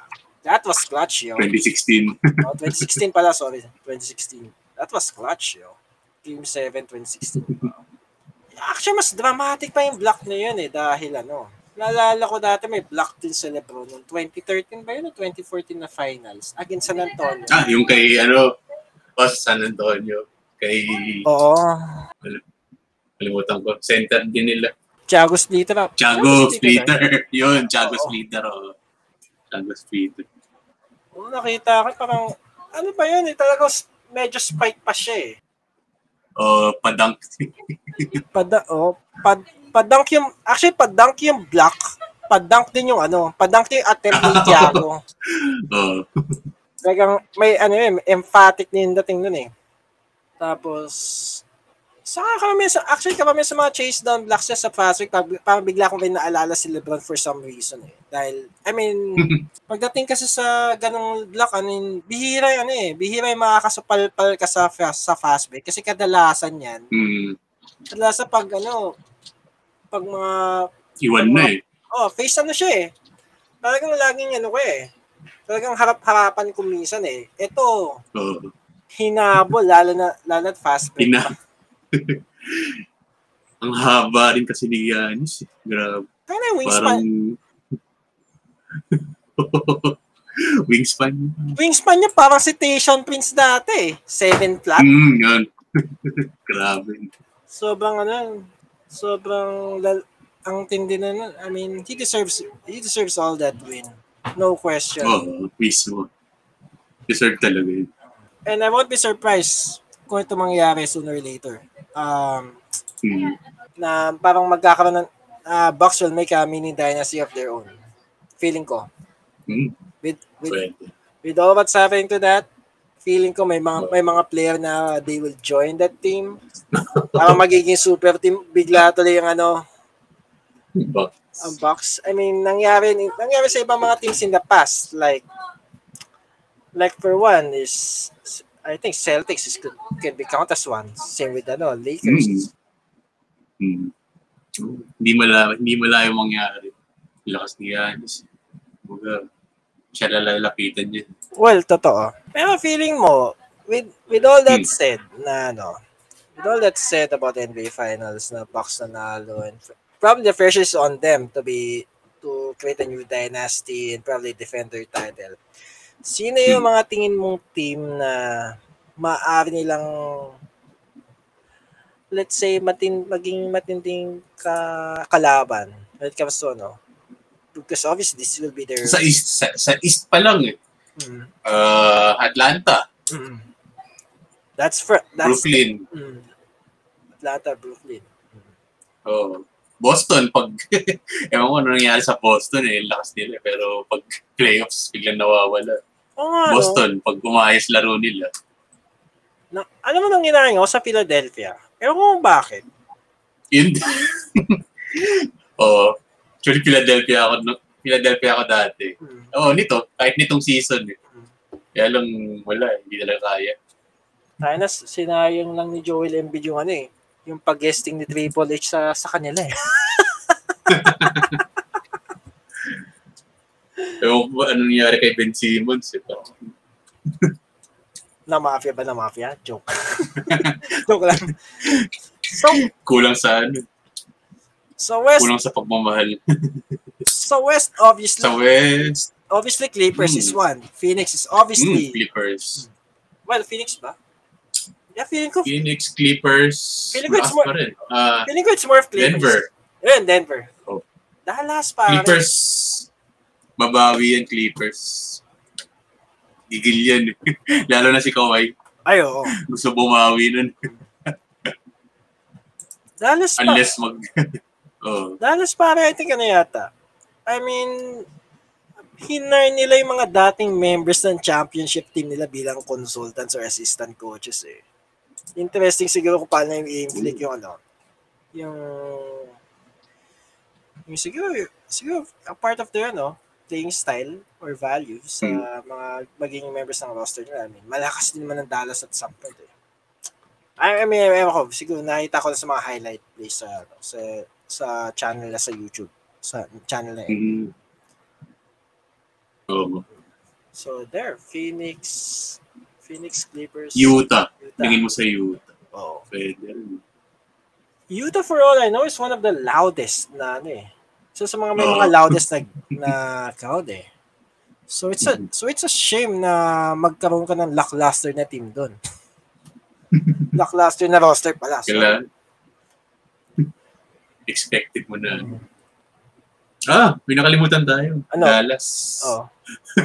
That was clutch, yo. 2016. Oh, 2016 pala, sorry. 2016. That was clutch, yo. Game 7, 2016. Actually, mas dramatic pa yung block na yun eh. Dahil ano, naalala ko dati may block din sa Lebron noong 2013 ba yun o 2014 na finals against San Antonio. Ah, yung kay ano, oh, San Antonio. Kay, Oo. kalimutan ko, center din nila. Thiago Splitter. Thiago Splitter. Yun, Thiago Oo. Splitter. Oh. Thiago Splitter. Oo, nakita ko parang, ano ba yun eh, talagang medyo spike pa siya eh. Oh, padang. Pada, oh, pad, padunk yung, actually padunk yung block, padunk din yung ano, padunk din yung attempt ni Thiago. oh. Talagang may ano yun, emphatic din dating nun eh. Tapos, saka kami sa, actually kami sa mga chase down blocks niya sa fast break, parang, bigla kong may naalala si Lebron for some reason eh. Dahil, I mean, pagdating kasi sa ganong block, ano yun, bihira yung ano eh, bihira yung makakasupalpal ka sa, fast, sa fast break. Kasi kadalasan yan, Hmm. kadalasan pag ano, pag mga Iwan na eh. Oh, face ano siya eh. Talagang laging ano ko eh. Talagang harap-harapan ko minsan eh. Ito, Oh. hinabol, lalo na, lalo na fast break. Ina. Ang haba rin kasi ni Giannis. eh. Grabe. Kaya na wingspan, Parang... Wingspan. wingspan niya parang si Tayshaun Prince dati eh. Seven flat. Hmm, yun. Grabe. Sobrang ano, sobrang, lal- ang tindi na nun. I mean, he deserves, he deserves all that win. No question. Oh, mismo. Deserve talaga yun. And I won't be surprised kung ito mangyayari sooner or later. Um, Hmm. na parang magkakaroon ng uh, Bucks will make a mini dynasty of their own. Feeling ko. Hmm. With, with, Pwede. with all what's happening to that, feeling ko may mga may mga player na they will join that team. Parang magiging super team bigla tuloy yung ano, Bucks. ang Bucks. I mean, nangyari nangyari sa ibang mga teams in the past like like for one is I think Celtics is could, can be counted as one. Same with ano, Lakers. Hmm. Hindi mala hindi malayo mangyari. Lakas ni Giannis. Kumbaga, siya lalalapitan niya. Well, totoo. Pero feeling mo, with with all that Hmm. said, na ano, with all that said about NBA Finals, na Bucks nanalo, and probably the pressure is on them to be, to create a new dynasty and probably defend their title. Sino yung mga tingin mong team na maaari nilang let's say matin maging matinding ka kalaban when it comes to ano because obviously this will be their Sa East, sa, sa East pa lang eh. Mm. Uh, Atlanta, Mm. That's for that's Brooklyn, mm. Atlanta, Brooklyn. oh, Boston. Pag, ewan ko ano nangyari sa Boston eh, lakas nila. Pero pag playoffs, biglang nawawala. Oo nga, no? Boston, pag umayos laro nila. Na, alam mo nang ko sa Philadelphia. Ewan ko bakit. Yun. oh, actually Philadelphia ako, no- Philadelphia ako dati. Mm. Oo, nito, kahit nitong season eh. Kaya lang, wala, hindi talaga kaya. Kaya na sinayang lang ni Joel Embiid yung ano eh, yung pag-guesting ni Triple H sa, sa kanila eh. Ewan ko ano nangyari kay Ben Simmons. Eh. Na mafia ba na mafia? Joke. Joke lang. So, Kulang sa ano, so West, kulang sa pagmamahal. so West obviously, sa West, obviously Clippers Mm. is one. Phoenix is mm, obviously, Clippers. well, Phoenix ba? Yeah, feeling ko, Phoenix, Clippers, Feeling ko it's more- pa rin. Ah, feeling ko it's more of Clippers. Denver. Yun, Denver. Oh. Dallas pa. Clippers, babawi yan Clippers. Gigil yan. Lalo na si Kawhi. Ay, oo. Gusto bumawi nun. Dallas pa. Unless mag... oh. Dallas pare, I think ano yata. I mean, hinar nila yung mga dating members ng championship team nila bilang consultants or assistant coaches eh. Interesting siguro kung paano yung i-inflict yung ano, yung, yung siguro, siguro, a part of their ano, playing style or values sa mga magiging members ng roster nila. I mean, malakas din naman ang Dallas at some point eh. I, I mean, ewan ko, siguro nakita ko na sa mga highlight plays sa, ano, sa, sa channel na sa YouTube. Sa channel na yun. Mm. Oo. So there, Phoenix, Phoenix Clippers. Utah. Utah. Tingin mo sa Utah. Oh. Pwede. Utah for all I know is one of the loudest na ano eh. So sa mga may Oo. mga loudest na, na crowd eh. So it's a so it's a shame na magkaroon ka ng lackluster na team doon. lackluster na roster pala. So, Kailan? Expected mo na. Ah, may nakalimutan tayo. Ano? Dallas. oh.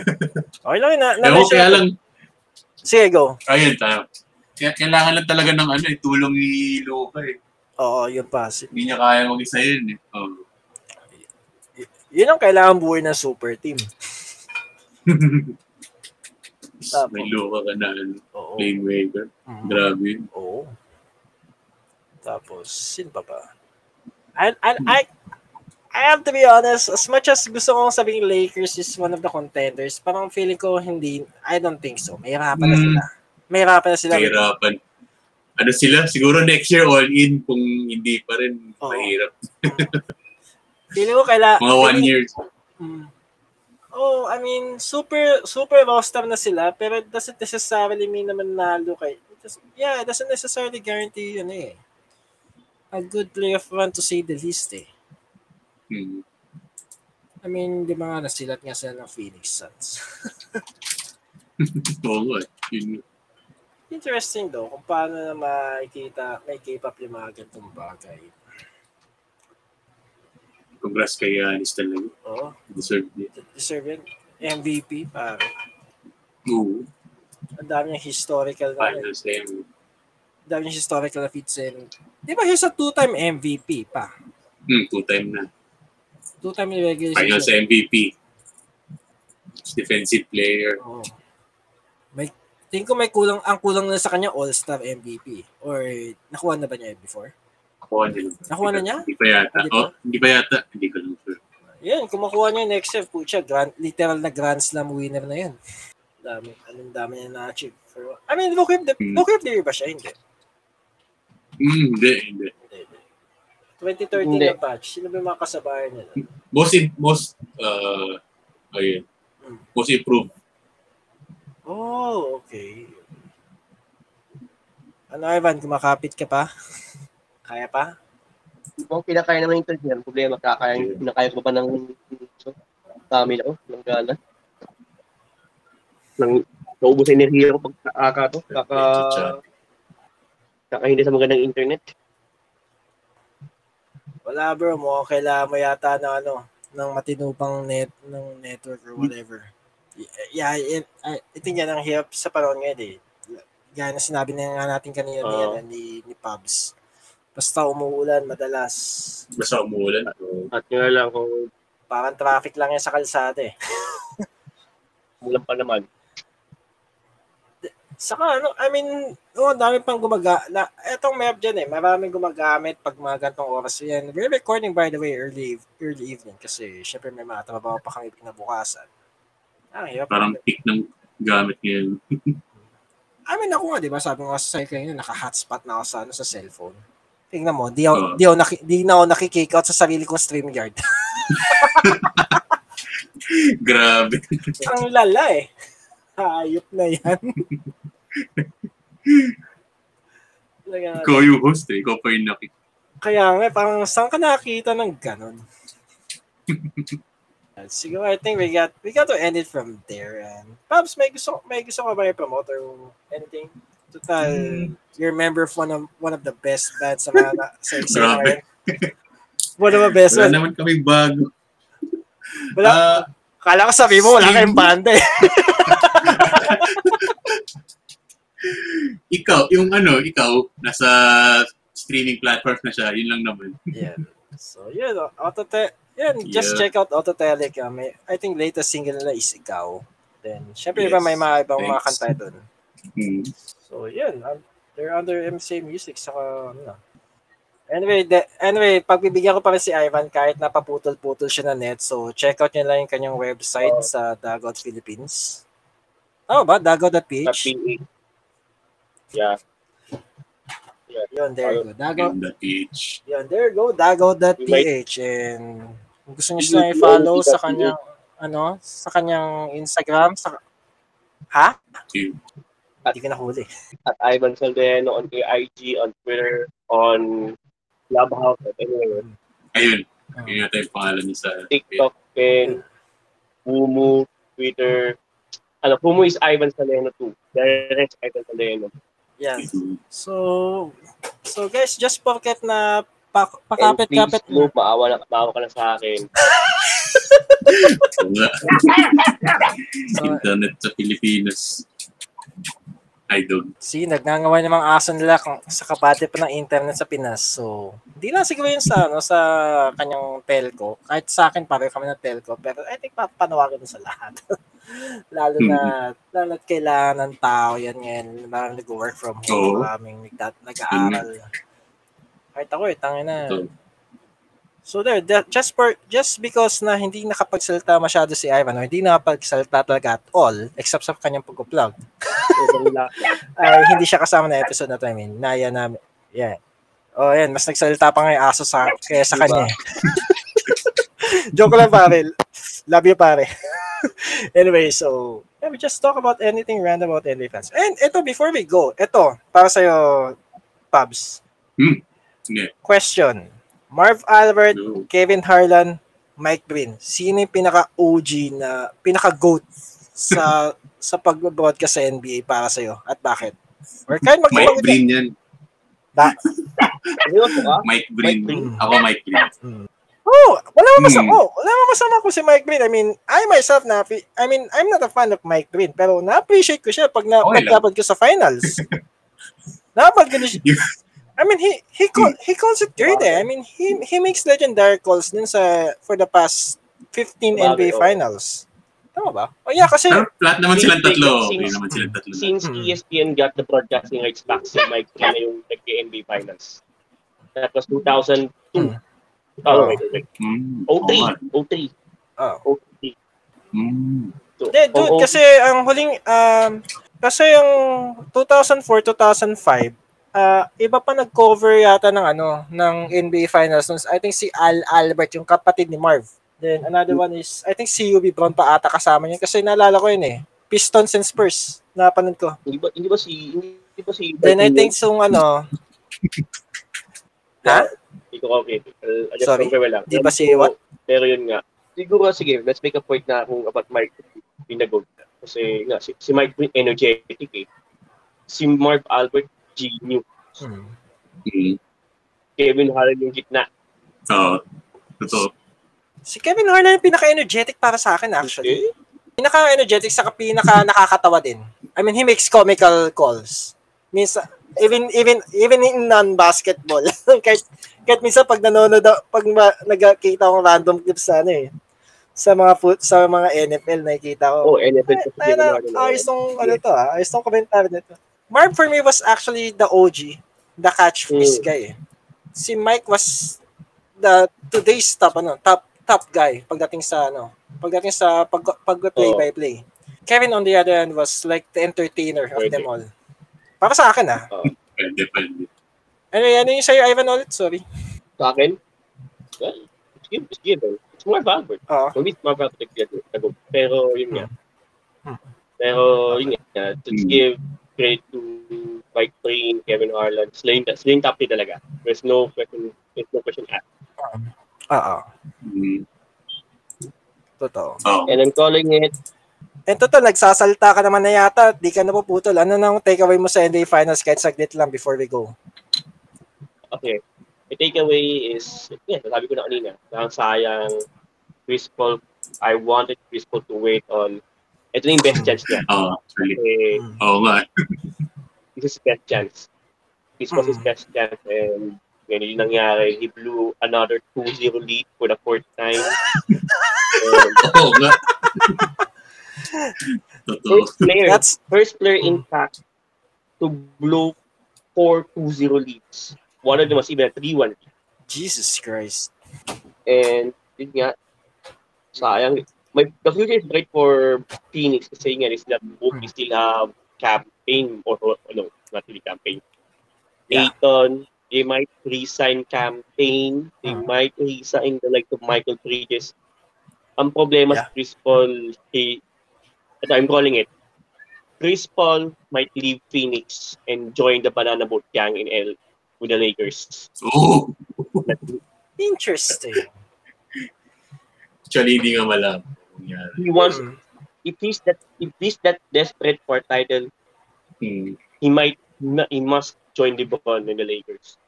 okay lang yun. Na, na, Ewan kaya lang, Sige, go. ayun tayo. Kaya kailangan lang talaga ng ano, eh, tulong ni Luka eh. Oo, yun pa. Hindi niya kaya mag-isa yun eh. Oh. Yun ang kailangan buhay ng super team. Tapos. May Luka ka na ano, Oo. playmaker. Mhm. Grabe yun. Oo. Tapos, sino pa ba? I, I, I, I have to be honest, as much as gusto kong sabihin Lakers is one of the contenders, parang feeling ko hindi, I don't think so. May hirapan na Mm. sila. May hirapan na sila. Nahirapan. Ano sila? Siguro next year all in kung hindi pa rin Oo. mahirap. Feeling ko kaila, Mga one feeling- year. Mm. Oh, I mean, super super roster na sila, pero it doesn't necessarily mean naman nalo kay. It doesn't, yeah, it doesn't necessarily guarantee yun eh. A good playoff run to say the least eh. Hmm. I mean, di ba nga nasilat nga sila ng Phoenix Suns. Oo nga. eh. Yun. Interesting though, kung paano na makikita, may keep up yung mga ganitong bagay. Congrats kay Yanis talaga. Oo, Deserve niya. deserve yun. MVP, pare. Oo. Ang dami niyang historical na, Finals na yun. ang dami niyang historical na feats in. Di ba he's a two-time MVP pa? Hmm, two-time na. Two-time in regular Finals season. MVP. Defensive player. Oo. May, tingin ko may kulang, ang kulang na sa kanya All-Star MVP. Or nakuha na ba niya before? Nakuha niya. Nakuha na niya? Hindi pa yata. Hindi pa? Oh, hindi pa yata. Hindi ko lang sure. Yan, kung makuha niya next year, pucha, grand, literal na Grand Slam winner na yan. Dami, anong dami niya na-achieve. For, I mean, look of the, Hmm. look of the ba siya? Hindi. Hmm, hindi, hindi. Hindi, hindi. 2013 Hindi. na batch. Sino ba yung mga kasabayan doon? Most, in, most, uh, ayun. Hmm. Most improved. Oh, okay. Ano, Ivan, kumakapit ka pa? Kaya pa? Kung kinakaya naman yung internet yan, problema, kakaya, kinakaya ko ba ng so, dami na ko, ng gala. Nang naubos sa enerhiya ko pag kaaka to, kaka, kaka hindi sa magandang internet. Wala bro, mo kailangan mo yata ng ano, ng matinupang net ng network or whatever. Yeah, it, I, I think yan ang hirap sa panahon ngayon eh. Gaya na sinabi na nga natin kanina ni, Oo. ano, ni, ni Pabs. Basta umuulan madalas. Basta umuulan. At nga lang kung Parang traffic lang yan sa kalsada eh. mulan pa naman. Saka ano, I mean, oh, dami pang gumaga. Na, etong map dyan eh, maraming gumagamit pag mga gantong oras yan. We're recording by the way early early evening kasi syempre may mga trabaho pa kami kinabukasan. Ah, hirap. parang peak ng gamit ngayon. I mean, ako nga, di ba, sabi ko nga sa sa'yo kanina, naka-hotspot na ako sa, ano, sa cellphone. Tingnan mo, di, ako, Oo. di, ako naki, di na ako nakikick out sa sarili kong StreamYard. Grabe. Ang lala eh. Hayop na yan. Ikaw yung host eh. Ikaw pa yung nakik. Kaya nga, parang saan ka nakakita ng ganon? Siguro, I think we got we got to end it from there. And Pops, may gusto may gusto ka ba i-promote or anything? Total, you're a member of one of one of the best bands sa mga sa isa Grabe. One of the best Wala ones. naman kami bago. Wala, Ah, kala ko sabi mo, wala kayong banda eh. ikaw, yung ano, ikaw, nasa streaming platforms na siya, yun lang naman. Yeah. So, yun, oh, Autote, yun, just Yeah. check out Autotelic. Uh, may, I think latest single nila is Ikaw. Then, syempre, Yes. iba may mga ibang mga kanta doon. Hmm. So, yun. um, they're under MCA Music. Saka, ano na. Anyway, de, anyway, pagbibigyan ko pa rin si Ivan kahit napaputol-putol siya na net. So, check out niyo lang yung kanyang website Oo. sa Dagout Philippines. Tama ba? Dagout.ph? PA. Yeah. Yun, there you go. Page. yun, there you go. Dagout.ph. And kung gusto niyo siya i-follow sa kanyang, ano, sa kanyang Instagram, sa, Ha? Yun. Hindi ko nahuli. At Ivan Saldeno on IG, on Twitter, on Clubhouse, at anywhere. Ayun. Yun yata yung pangalan niya sa TikTok, and Kumu, Twitter. Ano, Kumu is Ivan Saleno too. The rest Ivan Saleno. Yan. So, so guys, just porket na pa, And pakapit-kapit please, Mo, maawa, na, maawa ka na sa akin. So, Internet sa Pilipinas. I don't. See, nagngangawa ng mga aso nila sa kabate pa ng internet sa Pinas. So, hindi lang siguro yun sa, ano, sa kanyang telco. Kahit sa akin, pareho kami ng telco. Pero I think papanawagan na sa lahat. lalo na, lalo at kailangan ng tao yan ngayon. Maraming nag-work from home. Oo. Maraming nag-aaral. Kahit ako eh, tangin na. Oo. So there, just for just because na hindi nakapagsalita masyado si Ivan, o hindi nakapagsalita talaga at all, except sa kanyang pag-vlog. ay hindi siya kasama na episode na to. I mean, naya namin. Yeah. Oh, yan. Mas nagsalita pa nga yung aso sa, kaya sa Diba? kanya. Joke lang, pare. Love you, pare. anyway, so, yeah, we just talk about anything random about NBA fans. And ito, before we go, ito, para sa'yo, Pabs. Sige. Question. Marv Albert, No. Kevin Harlan, Mike Green. Sino yung pinaka-OG na, pinaka-GOAT sa sa pag-broadcast sa NBA para sa'yo? At bakit? Or kahit mag Mike Green yan. Ka? Mike Green. Mike Green. Ako Mike Green. Oh, wala mo masama. Hmm. Oh, wala mo masama ko si Mike Green. I mean, I myself na I mean, I'm not a fan of Mike Green, pero na-appreciate ko siya pag na Okay nagkapag ko sa finals. Napag ko siya. I mean, he he call, he calls it good eh. I mean, he he makes legendary calls din sa for the past 15 Bagay, NBA oh. finals. Tama ba? Oh yeah, kasi Pero lahat naman silang tatlo. Since- Okay naman silang tatlo. Since Hmm. ESPN got the broadcasting rights back si Mike Green na yung nag-NBA Finals. That was 2002. Hmm. Oh, wait, wait, wait. Hmm. 03. 03. oh. 03. Hmm. So, dude, oh, oh, kasi ang huling, um, kasi yung 2004-2005, ah iba pa nag-cover yata ng ano, ng NBA Finals. Nung- I think si Al Albert, yung kapatid ni Marv. Then another one is, I think si UB Brown pa ata kasama niya. Kasi naalala ko yun eh. Pistons and Spurs. Napanood ko. hindi ba, hindi ba si, hindi ba si, Then I think yung ano, ha? Hindi ko okay. Uh, Sorry? lang. Di ba si Pero- what? Pero yun nga. Siguro, sige, let's make a point na kung about Mike Pinagod. Kasi nga, si, si Mike Green, energetic eh. Si Marv Albert, genius. Hmm. Hmm. Kevin Harlan yung gitna. Oo. Totoo. Si Kevin Harlan yung pinaka-energetic para sa akin actually. Eh? pinaka-energetic sa pinaka nakakatawa din. I mean, he makes comical calls. Minsan, even even even in non-basketball. kahit kahit minsan pag nanonood pag ma, nagkita akong random clips sa ano eh sa mga foot sa mga NFL nakikita ko. Oh, NFL Ay, na, ayos tong ano to ah. Ayos tong komentaryo nito. Marv for me was actually the OG, the catchphrase Mm. guy. eh. Si Mike was the today's top ano, top top guy pagdating sa ano, pagdating sa pag pag play Oo. by play. Kevin on the other end was like the entertainer of Pwede. them all. Para sa akin ah. Pwede, pwede. Ano ano yung sa'yo, Ivan ulit? Sorry. Sa akin, well, it's given. It's given. It's Marv Albert. Oo. For me, it's Marv Albert. Tago. Pero, yun nga. Hmm. Pero, yun nga. To Hmm. give credit to Mike Green, Kevin Harlan. Sila yung top talaga. There's no question, there's no question asked. Oo. Hmm. Totoo. Oo. And I'm calling it, And totoo, nagsasalta ka naman na yata. Di ka napuputol. Ano nang takeaway mo sa NBA Finals kahit saglit lang before we go? okay, the takeaway is, yeah, sabi ko na kanina, parang sayang Chris Paul, I wanted Chris Paul to wait on, ito na yung best chance niya. Oo, actually. Kasi, Oo nga. this is best chance. This was his Mm. best chance and ganun yung nangyari. He blew another 2-0 lead for the fourth time. Oo nga. First player, That's first player in fact to blow four 2-0 leads. One of them was even a 3-1 lead. Jesus Christ. And yun nga, sayang. My, the future is bright for Phoenix kasi nga, still have, hope they still have campaign or, or no, not really campaign. Yeah. Ayton, they might resign campaign, they Hmm. might resign the like of Michael Bridges. Ang problema Yeah. sa Chris Paul, he, ito, I'm calling it, Chris Paul might leave Phoenix and join the Banana Boat Gang in L with the Lakers. Oo. Interesting. Actually, hindi nga malaman. kung. He wants Hmm. if he's that if he's that desperate for title, Hmm. he might he must join the LeBron in the Lakers.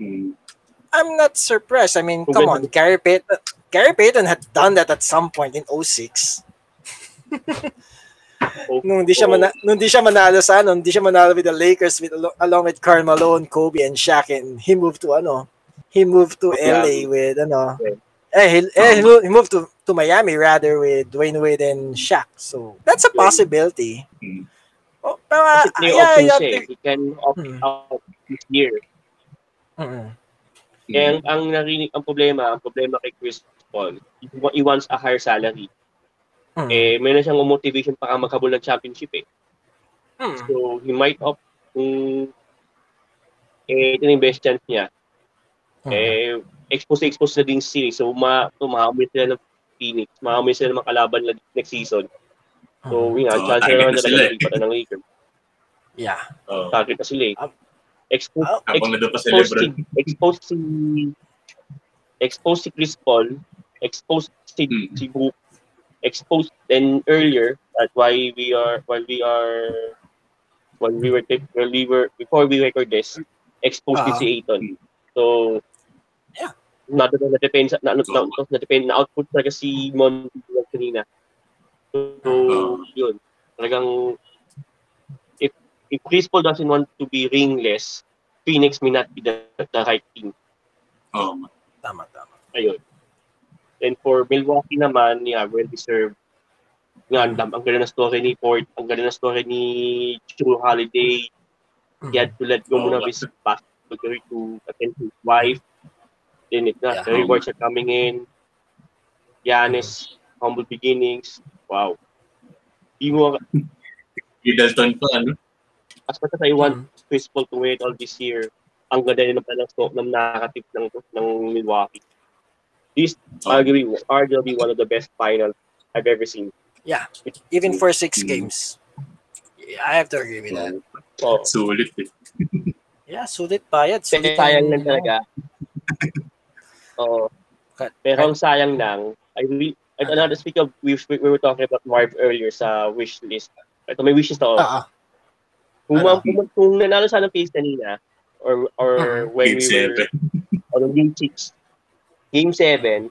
I'm not surprised. I mean, Kung come on, Gary Payton, Gary Payton had done that at some point in 06. Oh, Nung di siya oh, mana- nung di siya manalo sa ano, hindi siya manalo with the Lakers with along with Karl Malone, Kobe and Shaq and he moved to ano, he moved to Yeah. LA with ano. Yeah. Eh, he, eh, he moved, he moved to, to Miami rather with Dwayne Wade and Shaq. So, that's a Yeah. possibility. Hmm. Oh, pero, Kasi may yeah, yeah, siya eh. think- He can opt Hmm. out this year. Mm-mm. Kaya ang, ang narinig, ang problema, ang problema kay Chris Paul, he, wa- he wants a higher salary. Mm. Eh, meron siyang motivation para makabul ng championship eh. Mm. So, he might opt kung eh, ito yung best chance niya. Mm. Eh, expose na expose na din series. So, ma, so mahamoy sila ng Phoenix. Mahamoy sila ng mga kalaban na next season. So, yun nga, Oo, chance na naman na eh. ng Lakers. Yeah. Oo. Target na sila eh. Ah. Expose, Ah, Habang nandun pa si expose Lebron. si, expose si, Chris Paul, expose si, Hmm. si Book, expose then earlier at why we are while we are when we were when we were before we record this exposed Ah. si Aiton so Yeah. na na depend na, na, na, na depend na output talaga si Mon kanina so, Oo. yun talagang if Chris Paul doesn't want to be ringless Phoenix may not be the, the right team Oo. Tama, tama. Ayun. And for Milwaukee naman, yeah, well deserved. Nga, ang, dam- ang ganda ng story ni Ford, ang ganda ng story ni Drew Holiday. Mm. He had to let go Oo, muna of his basketball career to attend to his wife. Then it na, Yeah. the rewards are coming in. Giannis, humble beginnings. Wow. Di mo, Middleton pa, ano? As much as I want Mm. Chris Paul to win all this year, ang ganda rin naman ng stock ng nakakatip ng, ng Milwaukee. This arguably, arguably one of the best finals I've ever seen. Even for six Mm. games. Yeah, I have to agree with that. So, Sulit eh. Yeah, sulit bayad. Pero Sulit sayang ang- lang talaga. Oo. Cut. Pero ang sayang lang, I re- at another speak of we, we were talking about Marv earlier sa wish list. Ito may wishes na ako. Ah, ah. Kung, ano? kung, kung nanalo sana ng Pace kanina, or or when Game we were seven. on game 6, game 7,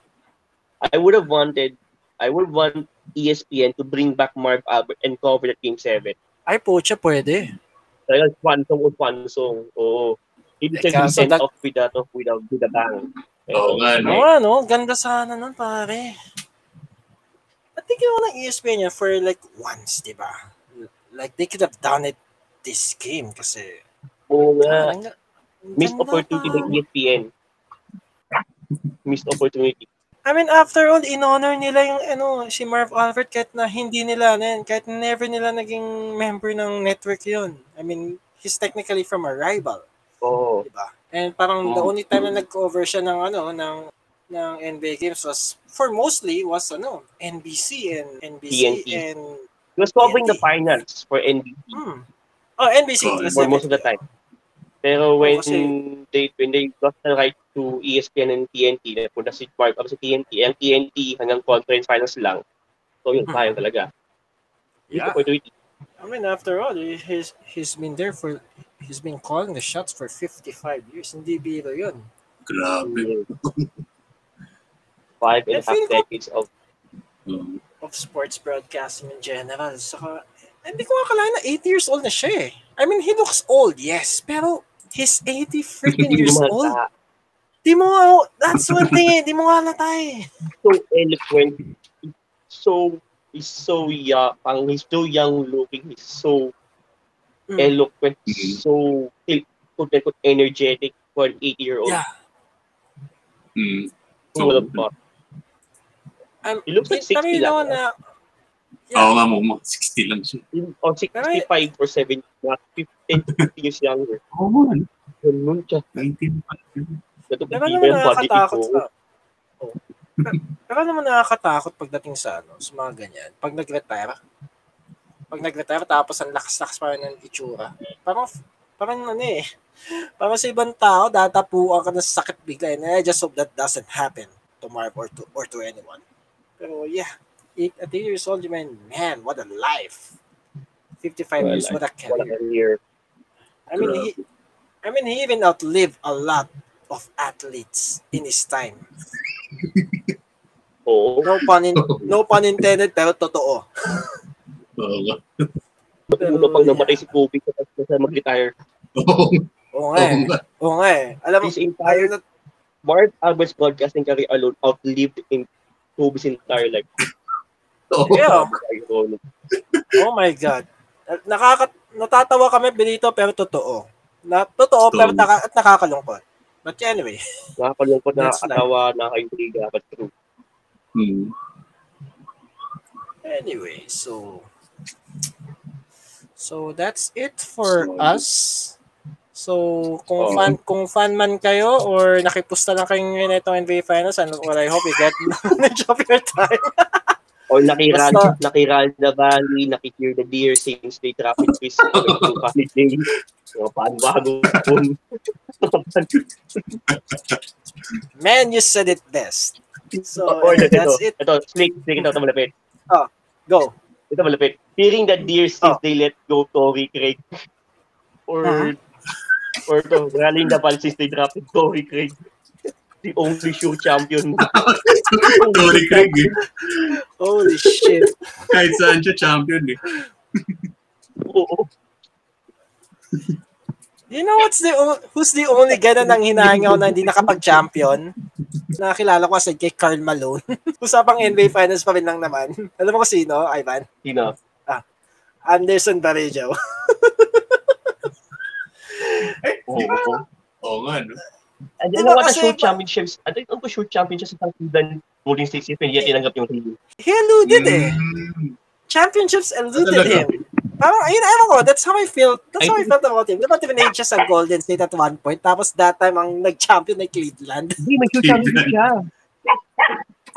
I would have wanted, I would want ESPN to bring back Marv Albert and cover that game 7. Ay, po siya, pwede. Talagang kwansong o kwansong. Oo. Hindi Eh, siya kaso send that- off with that, with a, with a bang. Oo nga, no? Oo, ano, ganda sana nun, pare. At di ginawa ng ESPN niya for like once, di ba? Like, they could have done it this game kasi Oo nga. Missed ganda, opportunity ng pare. ESPN. Missed opportunity. I mean, after all, in-honor nila yung ano, si Marv Albert kahit na hindi nila, na yun, kahit never nila naging member ng network yun. I mean, he's technically from a rival, Oo. di ba? And parang the Mm. only time na nag-cover siya ng ano, ng ng NBA games was for mostly was ano, NBC and NBC TNT. and He was covering the TNT. finals for NBC hmm. Oh, NBC Oh, was for most of the time. Pero when kasi- they when they got the right to ESPN and TNT, napunta si Mark up sa TNT. Ang TNT hanggang conference finals lang. So yun, Hmm. sayang talaga. Yeah. I mean, after all, he- he's he's been there for he's been calling the shots for 55 years. Hindi biro 'yun. Grabe. Five and a I half feel ko- decades of Oo. of sports broadcasting in general. Saka, hindi ko akalain na 80 years old na siya eh. I mean, he looks old, yes. Pero, he's 80 freaking Hindi years mo old. Di mo nga, that's one thing eh. Di mo nga halata eh. so eloquent. So he's so young. Pang he's so young looking. He's so Mm. eloquent. Mhm. So quote unquote energetic for an 80 year old. Yeah. Mm. Thought? Um, He looks like 60 kami lang. naman na, Oo nga mo, mga 60 lang siya. Or 65 or 70, not 15 to 50 years younger. Oo nga, ano? Ganun siya. 19 pa. Pero hindi naman nakakatakot ko. sa, oh. pero naman nakakatakot pagdating sa ano, sa mga ganyan. Pag nag-retire, pag nag-retire tapos ang lakas-lakas pa rin ng itsura. Parang, parang ano eh, parang sa ibang tao, datapuan ka ng sakit bigla. And I just hope that doesn't happen to Marv or to, or to anyone. Pero yeah, eight, at 8 years old, man, man, what a life. 55 Well, years, what a career. kang year. I mean, he, I mean, he even outlived a lot of athletes in his time. Oo. No pun, in, no pun intended, pero totoo. Oo. Una pang namatay si Kobe siya mag-retire. Oo Oo nga eh. Oo nga eh. Alam mo, His entire na, Marv Albert's broadcasting career alone outlived in Kobe's entire life. Yeah. Ironic. Oh my God. Nakaka, natatawa kami, Benito, pero totoo. Na, totoo, pero Totoo. naka, at nakakalungkot. But anyway, Nakakalungkot, That's nakakatawa, nakaka-intriga, but true. Hmm. anyway, so, so that's it for us. So, kung Oo. fan kung fan man kayo or nakipusta lang kayo ngayon itong NBA Finals, and well, I hope you get knowledge of your time. Or nakiral, Basta- nakiral na Valley, nakikir the deer since they traffic to Family Day. Mga panbago. Man, you said it best. So, Or ito, that's it. ito, Slick, Slick, ito, ito malapit. Go. Ito malapit. Fearing that deer since Oh. they let go Tory Craig. Or, or to, rallying the Valley since they drafted Tory Craig. The only sure champion. Tory Craig eh. Holy shit. Kahit saan siya champion eh. Oo. You know what's the who's the only guy na nang hinahangaw na hindi nakapag-champion? Nakakilala ko kasi kay Carl Malone. Usapang NBA Finals pa rin lang naman. Alam mo ko sino, Ivan? Sino? Anderson Barrejo. Oo. Oo nga no. And Diba ano what kasi shoot championships? Ano yung shoot championships sa Sudan Golden State Season, hindi niya tinanggap yung ring. He eluded eh. Championships eluded him. Parang, ayun, ewan ko, that's how I feel. That's how I felt about him. Diba even siya sa Golden State at one point, tapos that time ang nag-champion ay Cleveland. Hindi, may shoot championship siya.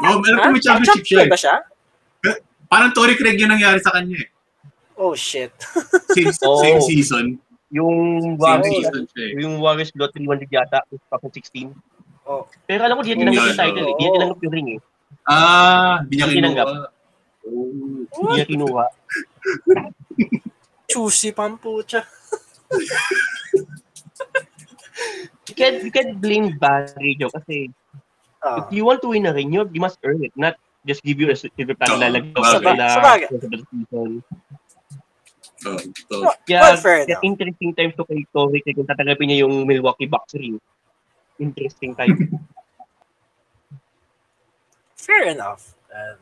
Oh, meron Ha? kami championship siya. Ba eh. siya? Parang Tory Craig yung nangyari sa kanya eh. Oh, shit. Same, Oo. same season. Yung Warriors, eh. yung Warriors Lottery 1 yata, 2016. Oh. Pero alam ko, di tinanggap yung title eh. Di tinanggap yung ring eh. Ah, hindi niya Hindi tinanggap. kinuha. Hindi niya kinuha. Choosy pampucha. You can, you can blame Barry Joe kasi Oh. if you want to win a ring, you, you must earn it. Not just give you a silver Oo. Sabag- sa na sabagay. sa season. Oh, ito. Kaya, Well, fair kaya enough. interesting time to kay Torrey kung tatanggapin niya yung Milwaukee Bucks ring. Interesting time. Fair enough. Um,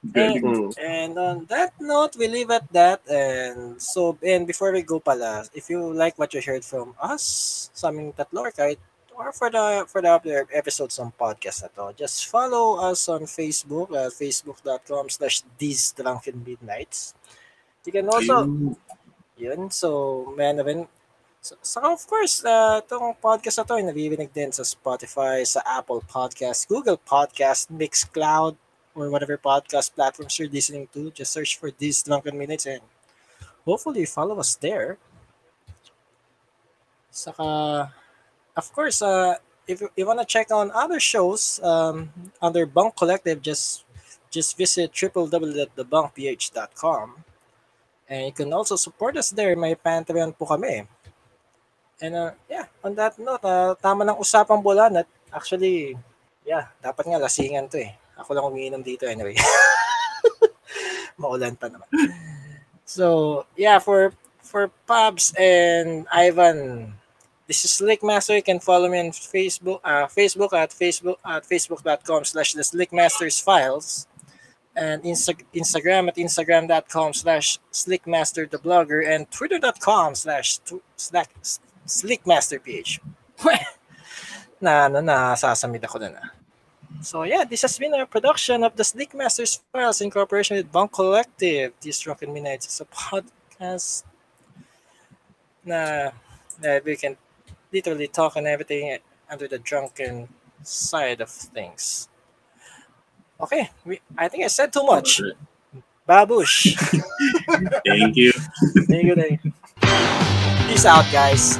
Galing. mm. And on that note, we leave at that. And so, and before we go pala, if you like what you heard from us, sa aming tatlo or kahit, or for the for the other episodes on podcast na to, just follow us on Facebook at facebook.com slash these drunken midnights. You can also, Ayun. yun, so, man, rin, so, so of course, uh, itong podcast na to ay naririnig din sa Spotify, sa Apple Podcast, Google Podcast, Mixcloud, or whatever podcast platforms you're listening to. Just search for these drunken minutes and hopefully follow us there. Saka, of course, uh, if you, want to check on other shows um, under Bunk Collective, just just visit www.thebunkph.com. And you can also support us there. May Patreon po kami. And uh, yeah, on that note, uh, tama ng usapang bulan at actually, yeah, dapat nga lasingan to eh. Ako lang umiinom dito anyway. Maulan pa naman. So, yeah, for for Pabs and Ivan, this is Slick Master. You can follow me on Facebook, uh, Facebook at Facebook at facebook.com slash the Slickmasters files and Insta- Instagram at instagram.com slash slickmaster the blogger and twitter.com slash tw- Master slickmasterph na ano na sasamid ako na na ah. so yeah this has been a production of the Slick Masters Files in cooperation with Bunk Collective This Drunken Midnights is a podcast na, na we can literally talk and everything under the drunken side of things okay we, I think I said too much Babush. Thank you. Thank you, thank you. Peace out, guys.